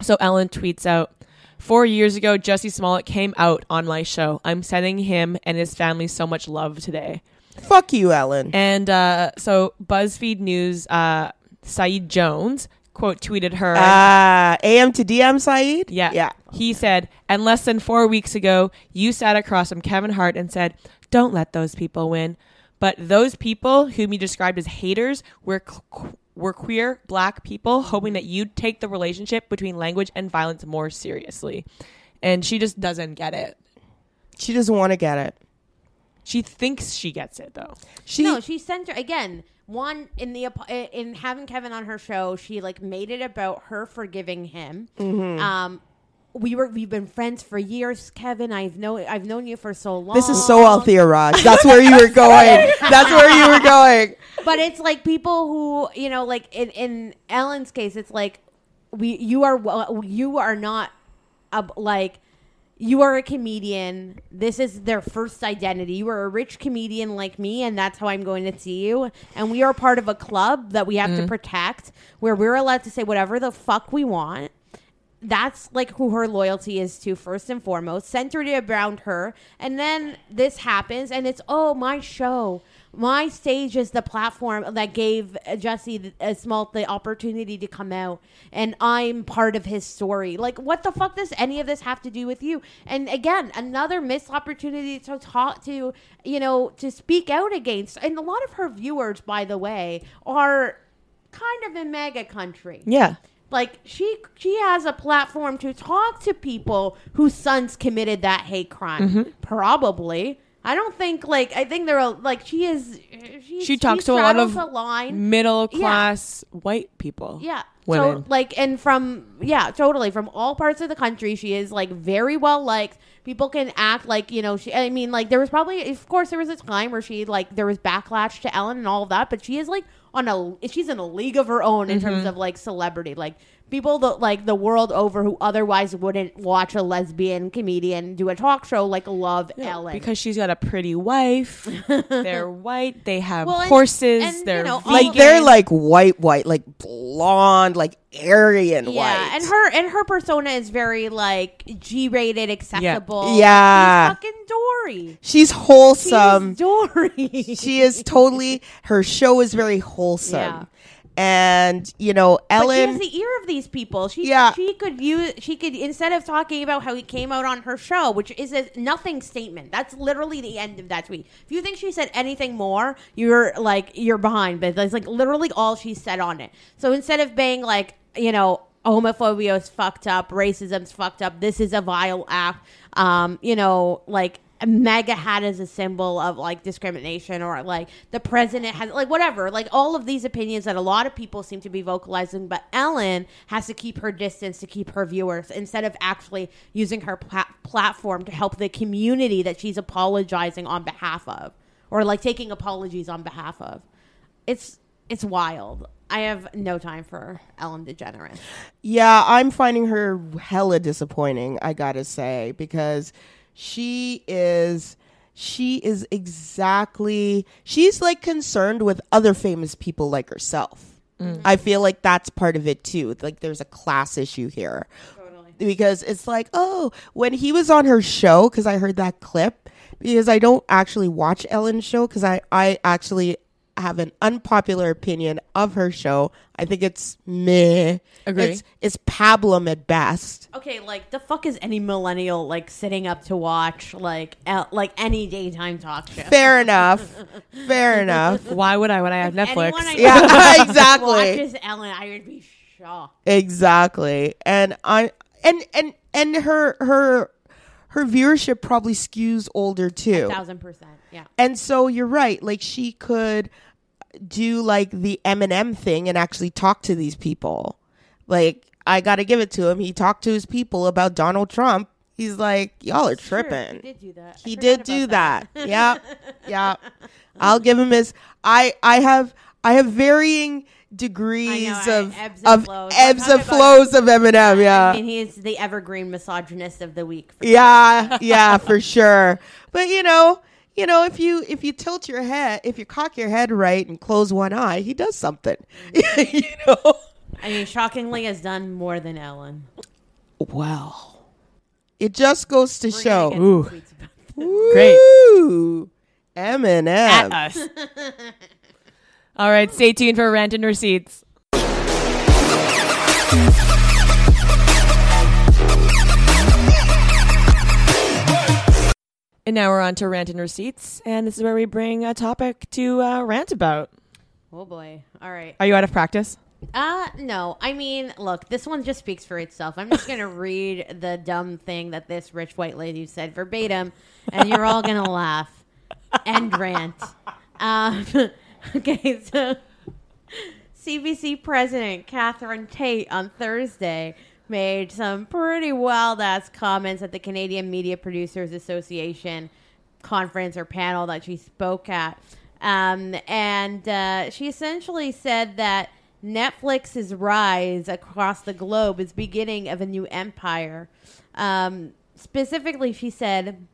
so Ellen tweets out. Four years ago, Jussie Smollett came out on my show. I'm sending him and his family so much love today. fuck you, Ellen. And uh, so BuzzFeed News, uh, Saeed Jones quote tweeted her. Uh AM to DM Saeed? yeah, Yeah. He said, and less than four weeks ago, you sat across from Kevin Hart and said, "Don't let those people win." But those people, whom you described as haters, were qu- were queer black people, hoping that you'd take the relationship between language and violence more seriously. And she just doesn't get it. She doesn't want to get it. She thinks she gets it though. She no, she sent her again. One in the in having Kevin on her show, she like made it about her forgiving him. Mm-hmm. Um, we were we've been friends for years, Kevin. I've known I've known you for so long. This is so Althia Raj. That's where you were going. That's where you were going. but it's like people who you know, like in in Ellen's case, it's like we you are you are not a, like you are a comedian. This is their first identity. You are a rich comedian like me, and that's how I'm going to see you. And we are part of a club that we have to mm-hmm. protect, where we're allowed to say whatever the fuck we want. That's like who her loyalty is to first and foremost, centered around her. And then this happens, and it's oh my show, my stage is the platform that gave Jussie the- uh, Smollett the opportunity to come out, and I'm part of his story. Like, what the fuck does any of this have to do with you? And again, another missed opportunity to talk to, you know, to speak out against. And a lot of her viewers, by the way, are kind of in MAGA country Yeah. like she she has a platform to talk to people whose sons committed that hate crime Mm-hmm. probably i don't think like i think they're a- like she is she, She talks to a lot of line middle Yeah. class white people. yeah women. so like and from yeah totally from all parts of the country she is like very well liked people can act like you know she i mean like there was probably of course there was a time where she like there was backlash to ellen and all of that but she is like on a she's in a league of her own in Mm-hmm. terms of like celebrity like people that like the world over who otherwise wouldn't watch a lesbian comedian do a talk show like love Ellen because she's got a pretty wife. they're white. They have Well, horses. and, you they're know, like they're like white, white, like blonde, like Aryan yeah, white. and her and her persona is very like G-rated, accessible. Yeah. She's fucking Dory. she's She's wholesome. Dory. she is totally. Her show is very wholesome, Yeah. And you know But she Ellen. has the ear of these people. She Yeah. she could use she could instead of talking about how he came out on her show, which is a nothing statement. That's literally the end of that tweet. If you think she said anything more, you're like you're behind. But that's like literally all she said on it. So instead of being like you know homophobia is fucked up, racism's fucked up, this is a vile act. Um, you know like. MAGA hat is a symbol of like discrimination or like the president has like whatever. Like all of these opinions that a lot of people seem to be vocalizing but ellen has to keep her distance to keep her viewers instead of actually using her pla- platform to help the community that she's apologizing on behalf of or like taking apologies on behalf of. It's it's wild. I have no time for ellen degeneres. Yeah, I'm finding her hella disappointing, I gotta say, because she is she is exactly she's like concerned with other famous people like herself. Mm. I feel like that's part of it too. Like there's a class issue here. Because it's like, oh, when he was on her show, because I heard that clip, because I don't actually watch Ellen's show, because I, I actually have an unpopular opinion of her show. I think it's meh. Agree. It's, it's pablum at best. Okay, like the fuck is any millennial like sitting up to watch like el- like any daytime talk show? Fair enough. Fair enough. Why would I when I have Netflix? Anyone I Yeah, exactly. Watches Ellen, I would be shocked. Exactly. And I and and and her her her viewership probably skews older too. Thousand percent, yeah. And so you're right. Like she could do like the Eminem thing and actually talk to these people. Like I got to give it to him. He talked to his people about Donald Trump. He's like, y'all are Sure, tripping. he did do that. I He did do about that. yeah, yeah. I'll give him his. I I have I have varying degrees I know, of ebbs and of flows. ebbs We're and talking flows of Eminem. Yeah, I mean, he's the evergreen misogynist of the week. for yeah, yeah, for sure. But you know, you know, if you if you tilt your head, if you cock your head right and close one eye, he does something. you know. I mean, shockingly, has done more than Ellen. Well, it just goes to We're show. get Ooh. tweets about that. Great. Ooh, Eminem. At us. All right, stay tuned for rant and receipts. And now we're on to rant and receipts, and this is where we bring a topic to uh, rant about. Oh boy! All right. Are you out of practice? Uh no. I mean, look, this one just speaks for itself. I'm just gonna read the dumb thing that this rich white lady said verbatim, and you're all gonna laugh. and rant. Um, okay, so CBC President Catherine Tait on Thursday made some pretty wild ass comments at the Canadian Media Producers Association conference or panel that she spoke at. Um, and uh, she essentially said that Netflix's rise across the globe is beginning of a new empire. Um, specifically, she said,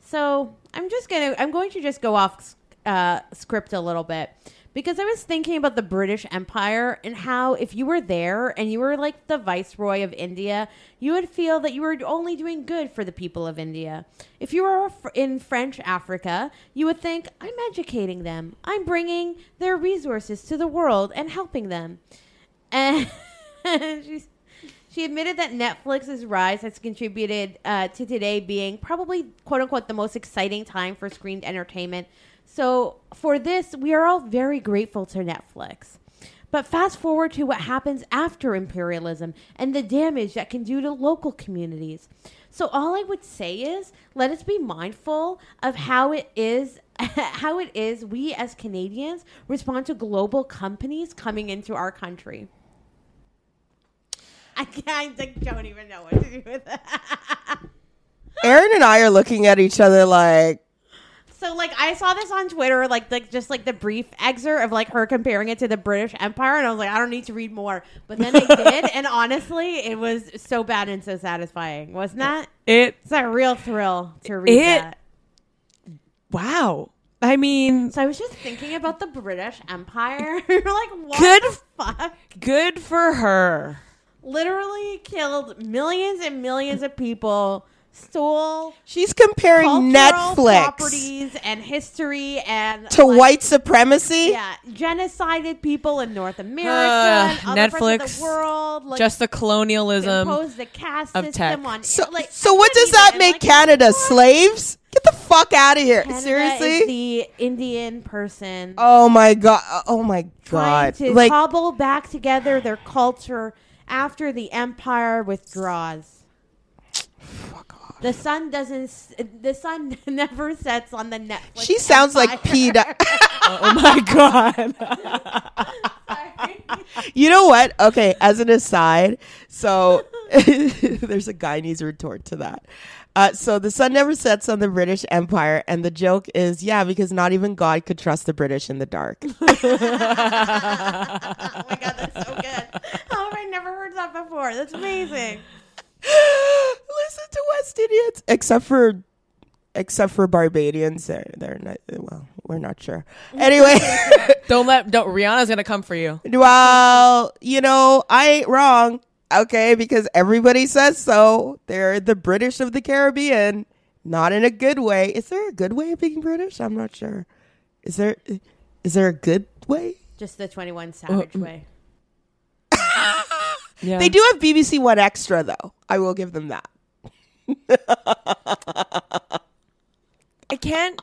"So I'm just gonna I'm going to just go off uh, script a little bit." Because I was thinking about the British Empire and how if you were there and you were like the viceroy of India, you would feel that you were only doing good for the people of India. If you were in French Africa, you would think, I'm educating them. I'm bringing their resources to the world and helping them. And she's, she admitted that Netflix's rise has contributed uh, to today being probably, quote unquote, the most exciting time for screened entertainment. So, for this, we are all very grateful to Netflix. But fast forward to what happens after imperialism and the damage that can do to local communities. So all I would say is let us be mindful of how it is how it is we as Canadians respond to global companies coming into our country. I can't I don't even know what to do with that. Aaron and I are looking at each other like, So like I saw this on Twitter, like like just like the brief excerpt of like her comparing it to the British Empire, and I was like, I don't need to read more. But then I did, and honestly, it was so bad and so satisfying, wasn't that? It It's a real thrill to read It- that. wow. I mean, So I was just thinking about the British Empire. like what Good the fuck? good for her. Literally killed millions and millions of people. Stole She's comparing Netflix properties and history and to like, white supremacy. Yeah, genocided people in North America, Ugh, and other parts Netflix, of the world. Like, Just the colonialism. imposed the caste of system tech. on. So, like, so what does that even, make like, Canada? what? Slaves? Get the fuck out of here! Canada Seriously? is the Indian person oh my god! Oh my trying god! to Like cobble back together their culture after the empire withdraws. The sun doesn't. The sun never sets on the Netflix. she sounds like empire. PETA. oh my god. You know what? Okay, as an aside, so there's a guy needs retort to that. Uh, so the sun never sets on the British Empire, and the joke is, yeah, because not even God could trust the British in the dark. oh my god, that's so good. How have I never heard that before? That's amazing. Listen to West Indians, except for except for Barbadians. They're they're not. Well, we're not sure. Anyway, don't let don't Rihanna's gonna come for you. well, you know, I ain't wrong. Okay, because everybody says so. They're the British of the Caribbean, not in a good way. Is there a good way of being British? I'm not sure. Is there is there a good way? Just the Twenty One Savage mm. way. Yeah. They do have BBC One Extra though. I will give them that. I can't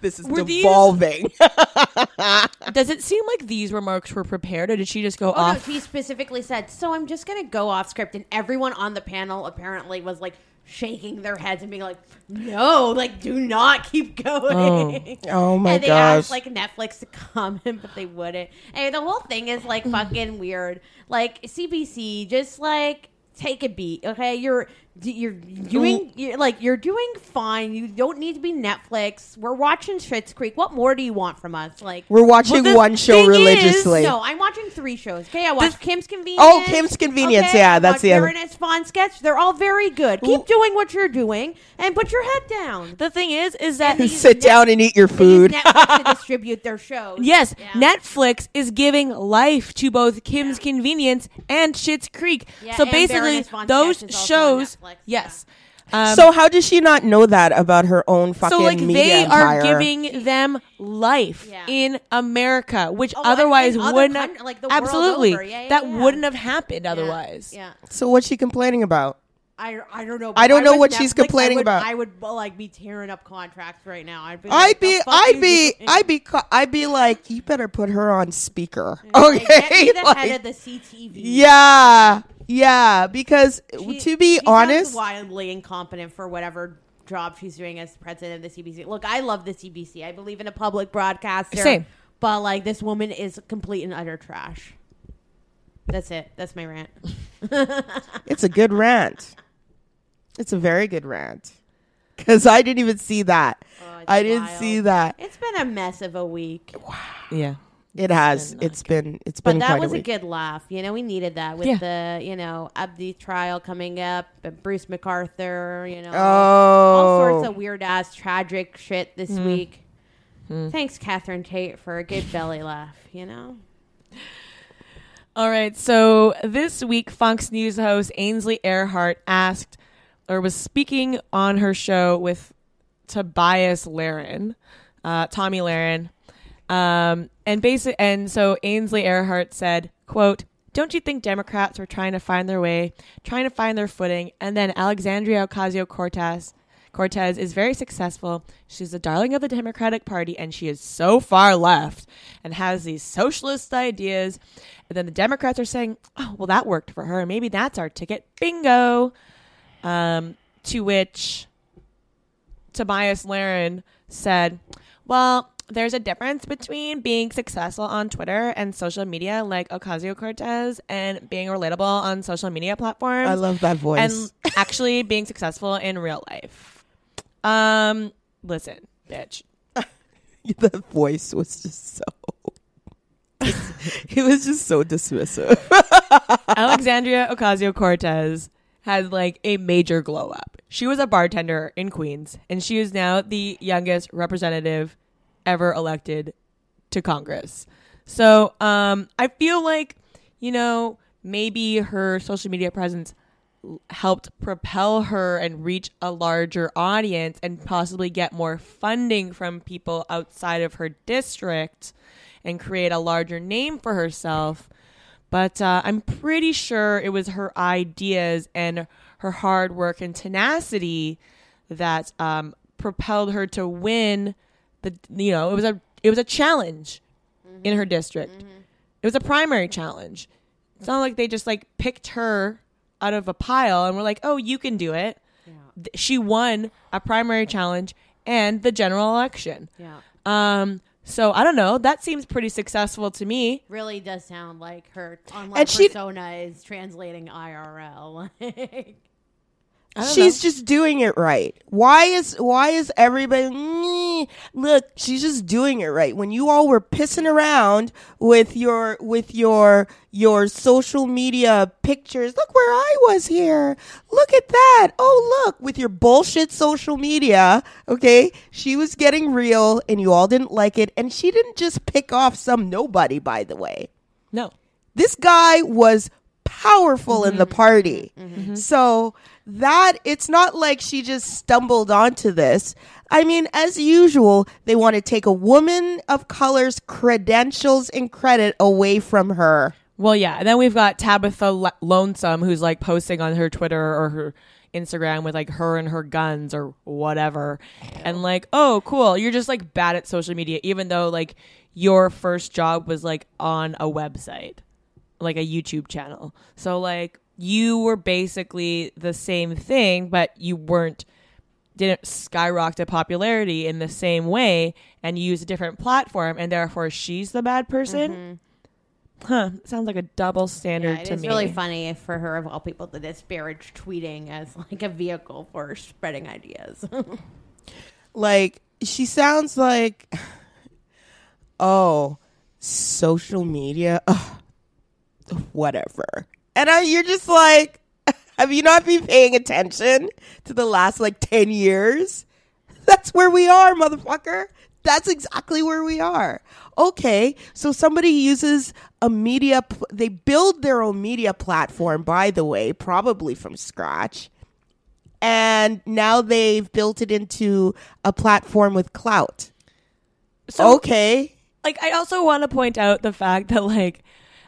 This is Were these- devolving. does it seem like these remarks were prepared or did she just go Oh no, off? he specifically said, "So I'm just gonna go off script," and everyone on the panel apparently was like shaking their heads and being like, "No, like, do not keep going." oh, oh my god. and they gosh. asked like Netflix to comment, but they wouldn't. And the whole thing is like fucking weird. Like CBC, just like take a beat, okay? You're you're doing you're, like you're doing fine. You don't need to be Netflix. We're watching Schitt's Creek. What more do you want from us? Like. We're watching the one show thing is- religiously. No, I'm watching three shows. Okay, I watched Kim's Convenience. Oh, Kim's Convenience, yeah, that's watched the other- Baroness von sketch. They're all very good. Keep doing what you're doing and put your head down. the thing is is that And Sit Net- down and eat your food. Netflix to distribute their shows. Yes, Yeah. Netflix is giving life to both Kim's Convenience and Schitt's Creek. Yeah, so basically, those Sketch is shows, Netflix, yes. Um, so how does she not know that about her own fucking so like media they empire? are giving them life Yeah. in America, which Oh, otherwise other wouldn't coun- have, like the world absolutely over. Yeah, yeah, that yeah. wouldn't have happened Yeah. otherwise. Yeah. so what's she complaining about? I, I don't know. I don't know was what she's Netflix, I complaining would- about. I would like be tearing up contracts right now. I'd be. I'd be, I'd be. I'd be, ca- I'd be like, you better put her on speaker, Like, Get me okay? the Like, head of the CTV. yeah, yeah. Because She- to be she honest, wildly incompetent for whatever job she's doing as president of the CBC. Look, I love the CBC. I believe in a public broadcaster. Same. But like this woman is complete and utter trash. That's it. That's my rant. it's a good rant. It's a very good rant. Because I didn't even see that. Oh, I didn't wild. see that. It's been a mess of a week. Yeah. It has. It's been It's been. But that quite was a a good laugh. You know, we needed that with the, you know, Abdi trial coming up, and Bruce McArthur, you know, all oh, sorts of weird ass tragic shit this week. Thanks, Catherine Tait, for a good belly laugh, you know? All right. So this week, Fox News host Ainsley Earhardt asked, or was speaking on her show with Tobias Lahren, uh, Tomi Lahren, um, and basic. And so Ainsley Earhardt said, "quote Don't you think Democrats were trying to find their way, trying to find their footing, and then Alexandria Ocasio Cortez." Cortez is very successful. She's the darling of the Democratic Party, and she is so far left and has these socialist ideas. And then the Democrats are saying, "Oh, well, that worked for her. Maybe that's our ticket. Bingo." Um, to which Tobias Lahren said, "Well, there's a difference between being successful on Twitter and social media, like Ocasio Cortez, and being relatable on social media platforms." I love that voice. and actually being successful in real life. Um, listen, bitch. the voice was just so. it was just so dismissive. Alexandria Ocasio Cortez had like a major glow up. She was a bartender in Queens, and she is now the youngest representative ever elected to Congress. So um, I feel like, you know, maybe her social media presence helped propel her and reach a larger audience and possibly get more funding from people outside of her district and create a larger name for herself. But uh, I'm pretty sure it was her ideas and her hard work and tenacity that um, propelled her to win the. You know, it was a it was a challenge in her district. It was a primary challenge. It's not like they just like picked her out of a pile and were like, "Oh, you can do it." Th- She won a primary challenge and the general election. Yeah. Um, so I don't know. That seems pretty successful to me. Really does sound like her online And she- persona is translating IRL. She's know. just doing it right. Why is why is everybody "Mm, look, she's just doing it right. When you all were pissing around with your with your your social media pictures, look where I was here. Look at that. Oh, look, with your bullshit social media, okay? She was getting real and you all didn't like it and she didn't just pick off some nobody by the way no. this guy was powerful in the party. So that it's not like she just stumbled onto this. I mean, as usual, they want to take a woman of color's credentials and credit away from her. Well, yeah. And then we've got Tabitha Lo- Lonesome, who's like posting on her Twitter or her Instagram with like her and her guns or whatever. And like, oh, cool. You're just like bad at social media, even though like your first job was like on a website, like a YouTube channel. So like you were basically the same thing, but you weren't didn't skyrocket to popularity in the same way and you use a different platform and therefore she's the bad person. Mm-hmm. Huh. Sounds like a double standard yeah, to me. it's really funny for her of all people to disparage tweeting as like a vehicle for spreading ideas. Like, she sounds like, oh, social media, ugh, whatever. And I, you're just like, have you not been paying attention to the last like 10 years? That's where we are, motherfucker. That's exactly where we are. Okay, so somebody uses a media, they build their own media platform, by the way, probably from scratch. And now they've built it into a platform with clout. So, okay. like, I also want to point out the fact that, like,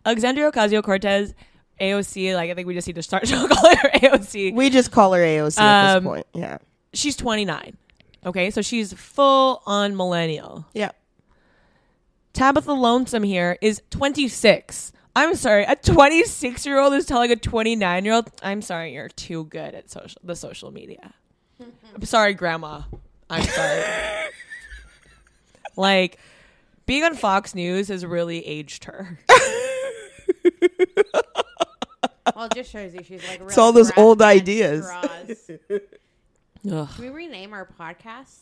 Alexandria Ocasio Cortez, AOC, like, I think we just need to start calling her AOC. We just call her AOC at Um, this point. Yeah. She's 29. Okay, so she's full on millennial. Yeah. Tabitha Lonesome here is 26. I'm sorry, a 26 year old is telling a 29 year old, I'm sorry, you're too good at social the social media. I'm sorry, grandma. I'm sorry. like, being on Fox News has really aged her. well, it just shows you she's like It's all those old ideas. Ugh. Can we rename our podcast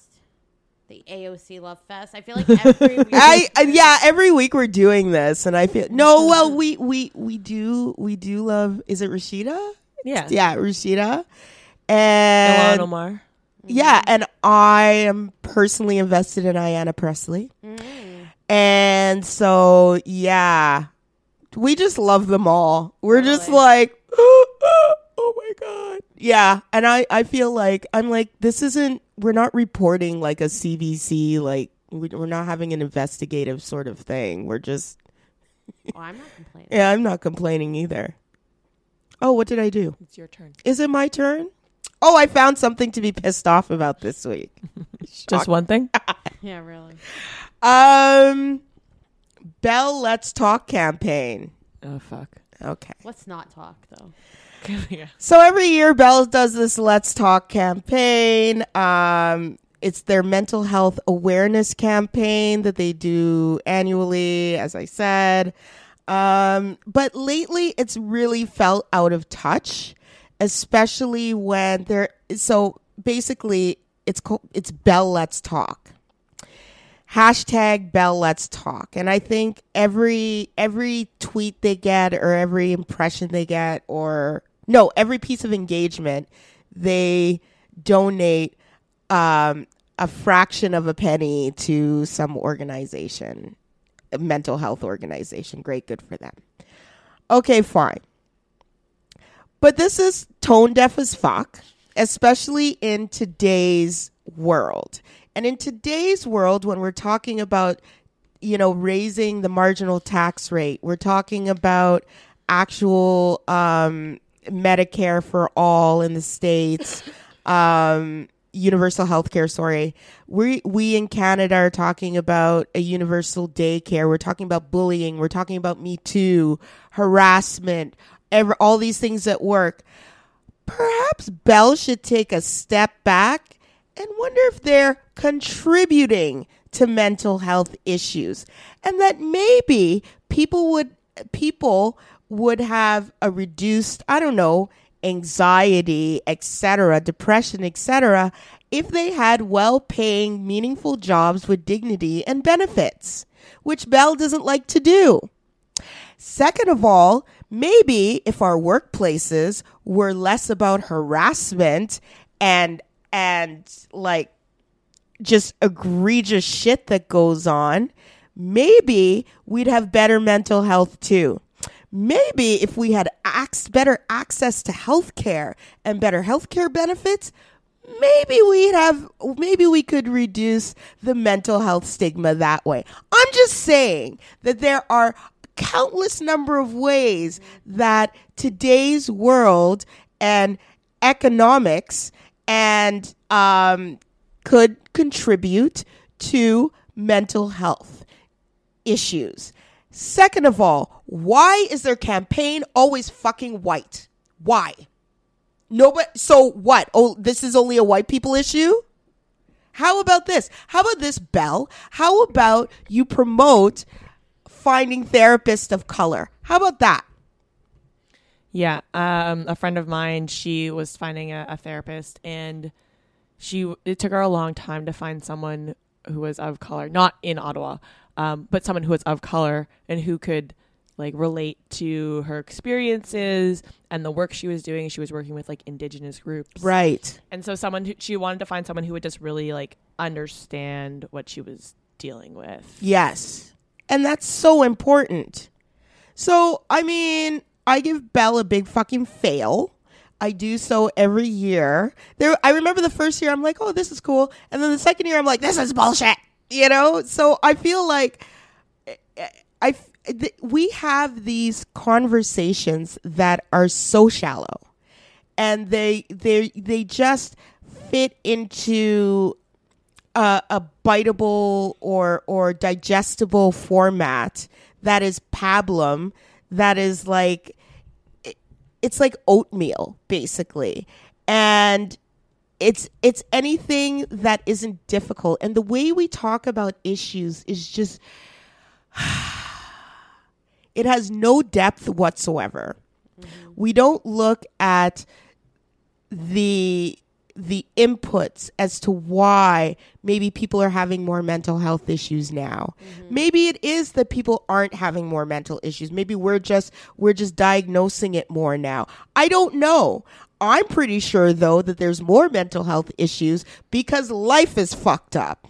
the AOC Love Fest? I feel like every week I, I yeah, every week we're doing this and I feel No, well we we we do we do love is it Rashida? Yeah. Yeah, Rashida. Ilhan And Omar. yeah, mm-hmm. and I am personally invested in Ayanna Pressley. Mm. And so yeah, we just love them all. We're just like oh my god. Yeah, and I I feel like I'm like this isn't we're not reporting like a CBC like we- we're not having an investigative sort of thing. We're just Oh, I'm not complaining. yeah, I'm not complaining either. Oh, what did I do? It's your turn. Is it my turn? Oh, I found something to be pissed off about this week. Just one thing? Yeah, really. Um, Bell Let's Talk campaign. oh, fuck. Okay. Let's not talk though. yeah. So every year, Bell does this Let's Talk campaign. Um, it's their mental health awareness campaign that they do annually, as I said. Um, but lately, it's really felt out of touch, especially when they're so basically it's called it's Bell Let's Talk. Hashtag Bell Let's Talk. And I think every every tweet they get or every impression they get or no, every piece of engagement, they donate um, a fraction of a penny to some organization, a mental health organization. Great, good for them. Okay, fine. But this is tone deaf as fuck, especially in today's world. And in today's world, when we're talking about, you know, raising the marginal tax rate, we're talking about actual um, Medicare for all in the states, um, universal health care. Sorry, we we in Canada are talking about a universal daycare. We're talking about bullying. We're talking about Me Too, harassment, ever all these things at work. Perhaps Bell should take a step back and wonder if they're contributing to mental health issues and that maybe people would people would have a reduced i don't know anxiety etc depression etc if they had well-paying meaningful jobs with dignity and benefits which bell doesn't like to do. Second of all, maybe if our workplaces were less about harassment and and like just egregious shit that goes on, maybe we'd have better mental health too. Maybe if we had ac- better access to healthcare and better healthcare benefits, maybe we'd have maybe we could reduce the mental health stigma that way. I'm just saying that there are countless number of ways that today's world and economics and um, could contribute to mental health issues. Second of all, why is their campaign always fucking white? Why? Nobody. So what? Oh, this is only a white people issue. How about this? How about this, Bell? How about you promote finding therapists of color? How about that? Yeah, um, a friend of mine, she was finding a, a therapist, and she it took her a long time to find someone who was of color, not in Ottawa, um, but someone who was of color and who could like relate to her experiences and the work she was doing. She was working with like indigenous groups, Right. and so someone who she wanted to find someone who would just really like understand what she was dealing with. Yes. And that's so important. So, I mean, I give Bell a big fucking fail. I do so every year. There I remember the first year I'm like, "Oh, this is cool." And then the second year I'm like, "This is bullshit." You know? So I feel like I th- we have these conversations that are so shallow and they they they just fit into a, a biteable or or digestible format that is pablum that is like it's like oatmeal basically. And it's it's anything that isn't difficult. And the way we talk about issues is just it has no depth whatsoever. Mm-hmm. We don't look at the the inputs as to why maybe people are having more mental health issues now. Mm-hmm. Maybe it is that people aren't having more mental issues. Maybe we're just we're just diagnosing it more now. I don't know. I'm pretty sure though that there's more mental health issues because life is fucked up.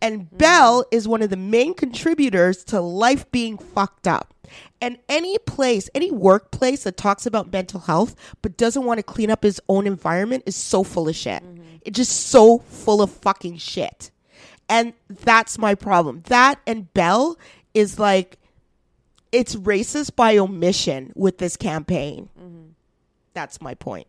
And mm-hmm. Bell is one of the main contributors to life being fucked up. And any place, any workplace that talks about mental health but doesn't want to clean up his own environment is so full of shit. Mm-hmm. It's just so full of fucking shit. And that's my problem. That and Bell is like, it's racist by omission with this campaign. Mm-hmm. That's my point.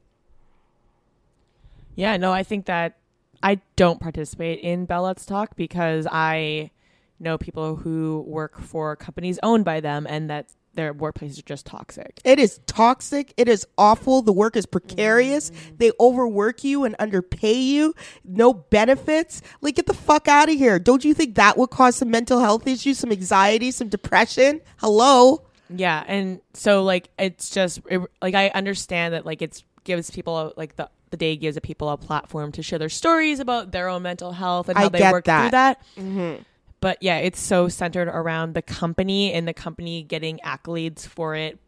Yeah, no, I think that I don't participate in Bell Let's Talk because I know people who work for companies owned by them and that their workplaces are just toxic. It is toxic. It is awful. The work is precarious. Mm. They overwork you and underpay you. No benefits. Like, get the fuck out of here. Don't you think that would cause some mental health issues, some anxiety, some depression? Hello? Yeah, and so like it's just it, like I understand that like it gives people like the the day gives people a platform to share their stories about their own mental health and how I they work that. through that. Mm-hmm. But yeah, it's so centered around the company and the company getting accolades for it,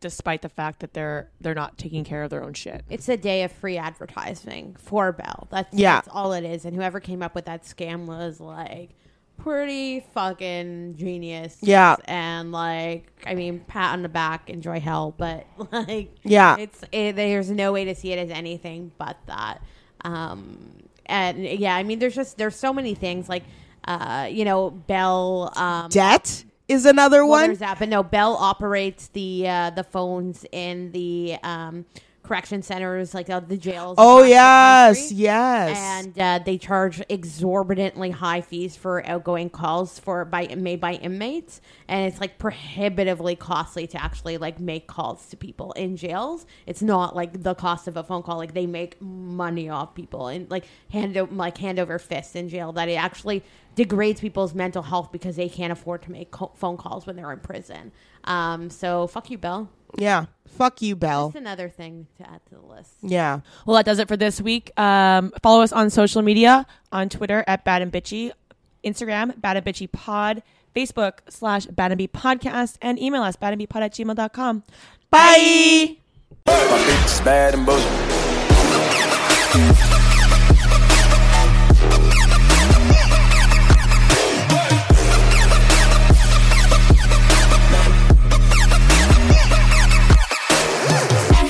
despite the fact that they're they're not taking care of their own shit. It's a day of free advertising for Bell. That's Yeah. that's all it is. And whoever came up with that scam was like pretty fucking genius. Yeah. And like, I mean, pat on the back, enjoy hell, but like, Yeah. it's it, there's no way to see it as anything but that. Um, and yeah, I mean, there's just there's so many things like, uh, you know, Bell. Um, Debt is another well, one. there's that, but no, Bell operates the uh, the phones in the um, correction centers, like uh, the jails. Oh yes, country. yes. And uh, they charge exorbitantly high fees for outgoing calls for by made by inmates, and it's like prohibitively costly to actually like make calls to people in jails. It's not like the cost of a phone call; like they make money off people and like hand o- like hand over fist in jail. That it actually degrades people's mental health because they can't afford to make co- phone calls when they're in prison. Um, so fuck you, Bill. Yeah. Fuck you, Bell. That's another thing to add to the list. Yeah. Well, that does it for this week. Um, follow us on social media on Twitter at Bad and Bitchy, Instagram, Bad and Bitchy Pod, Facebook slash Bad and B Podcast, and email us badandbpod at gmail.com. Bye. My bitch is bad and bullshit.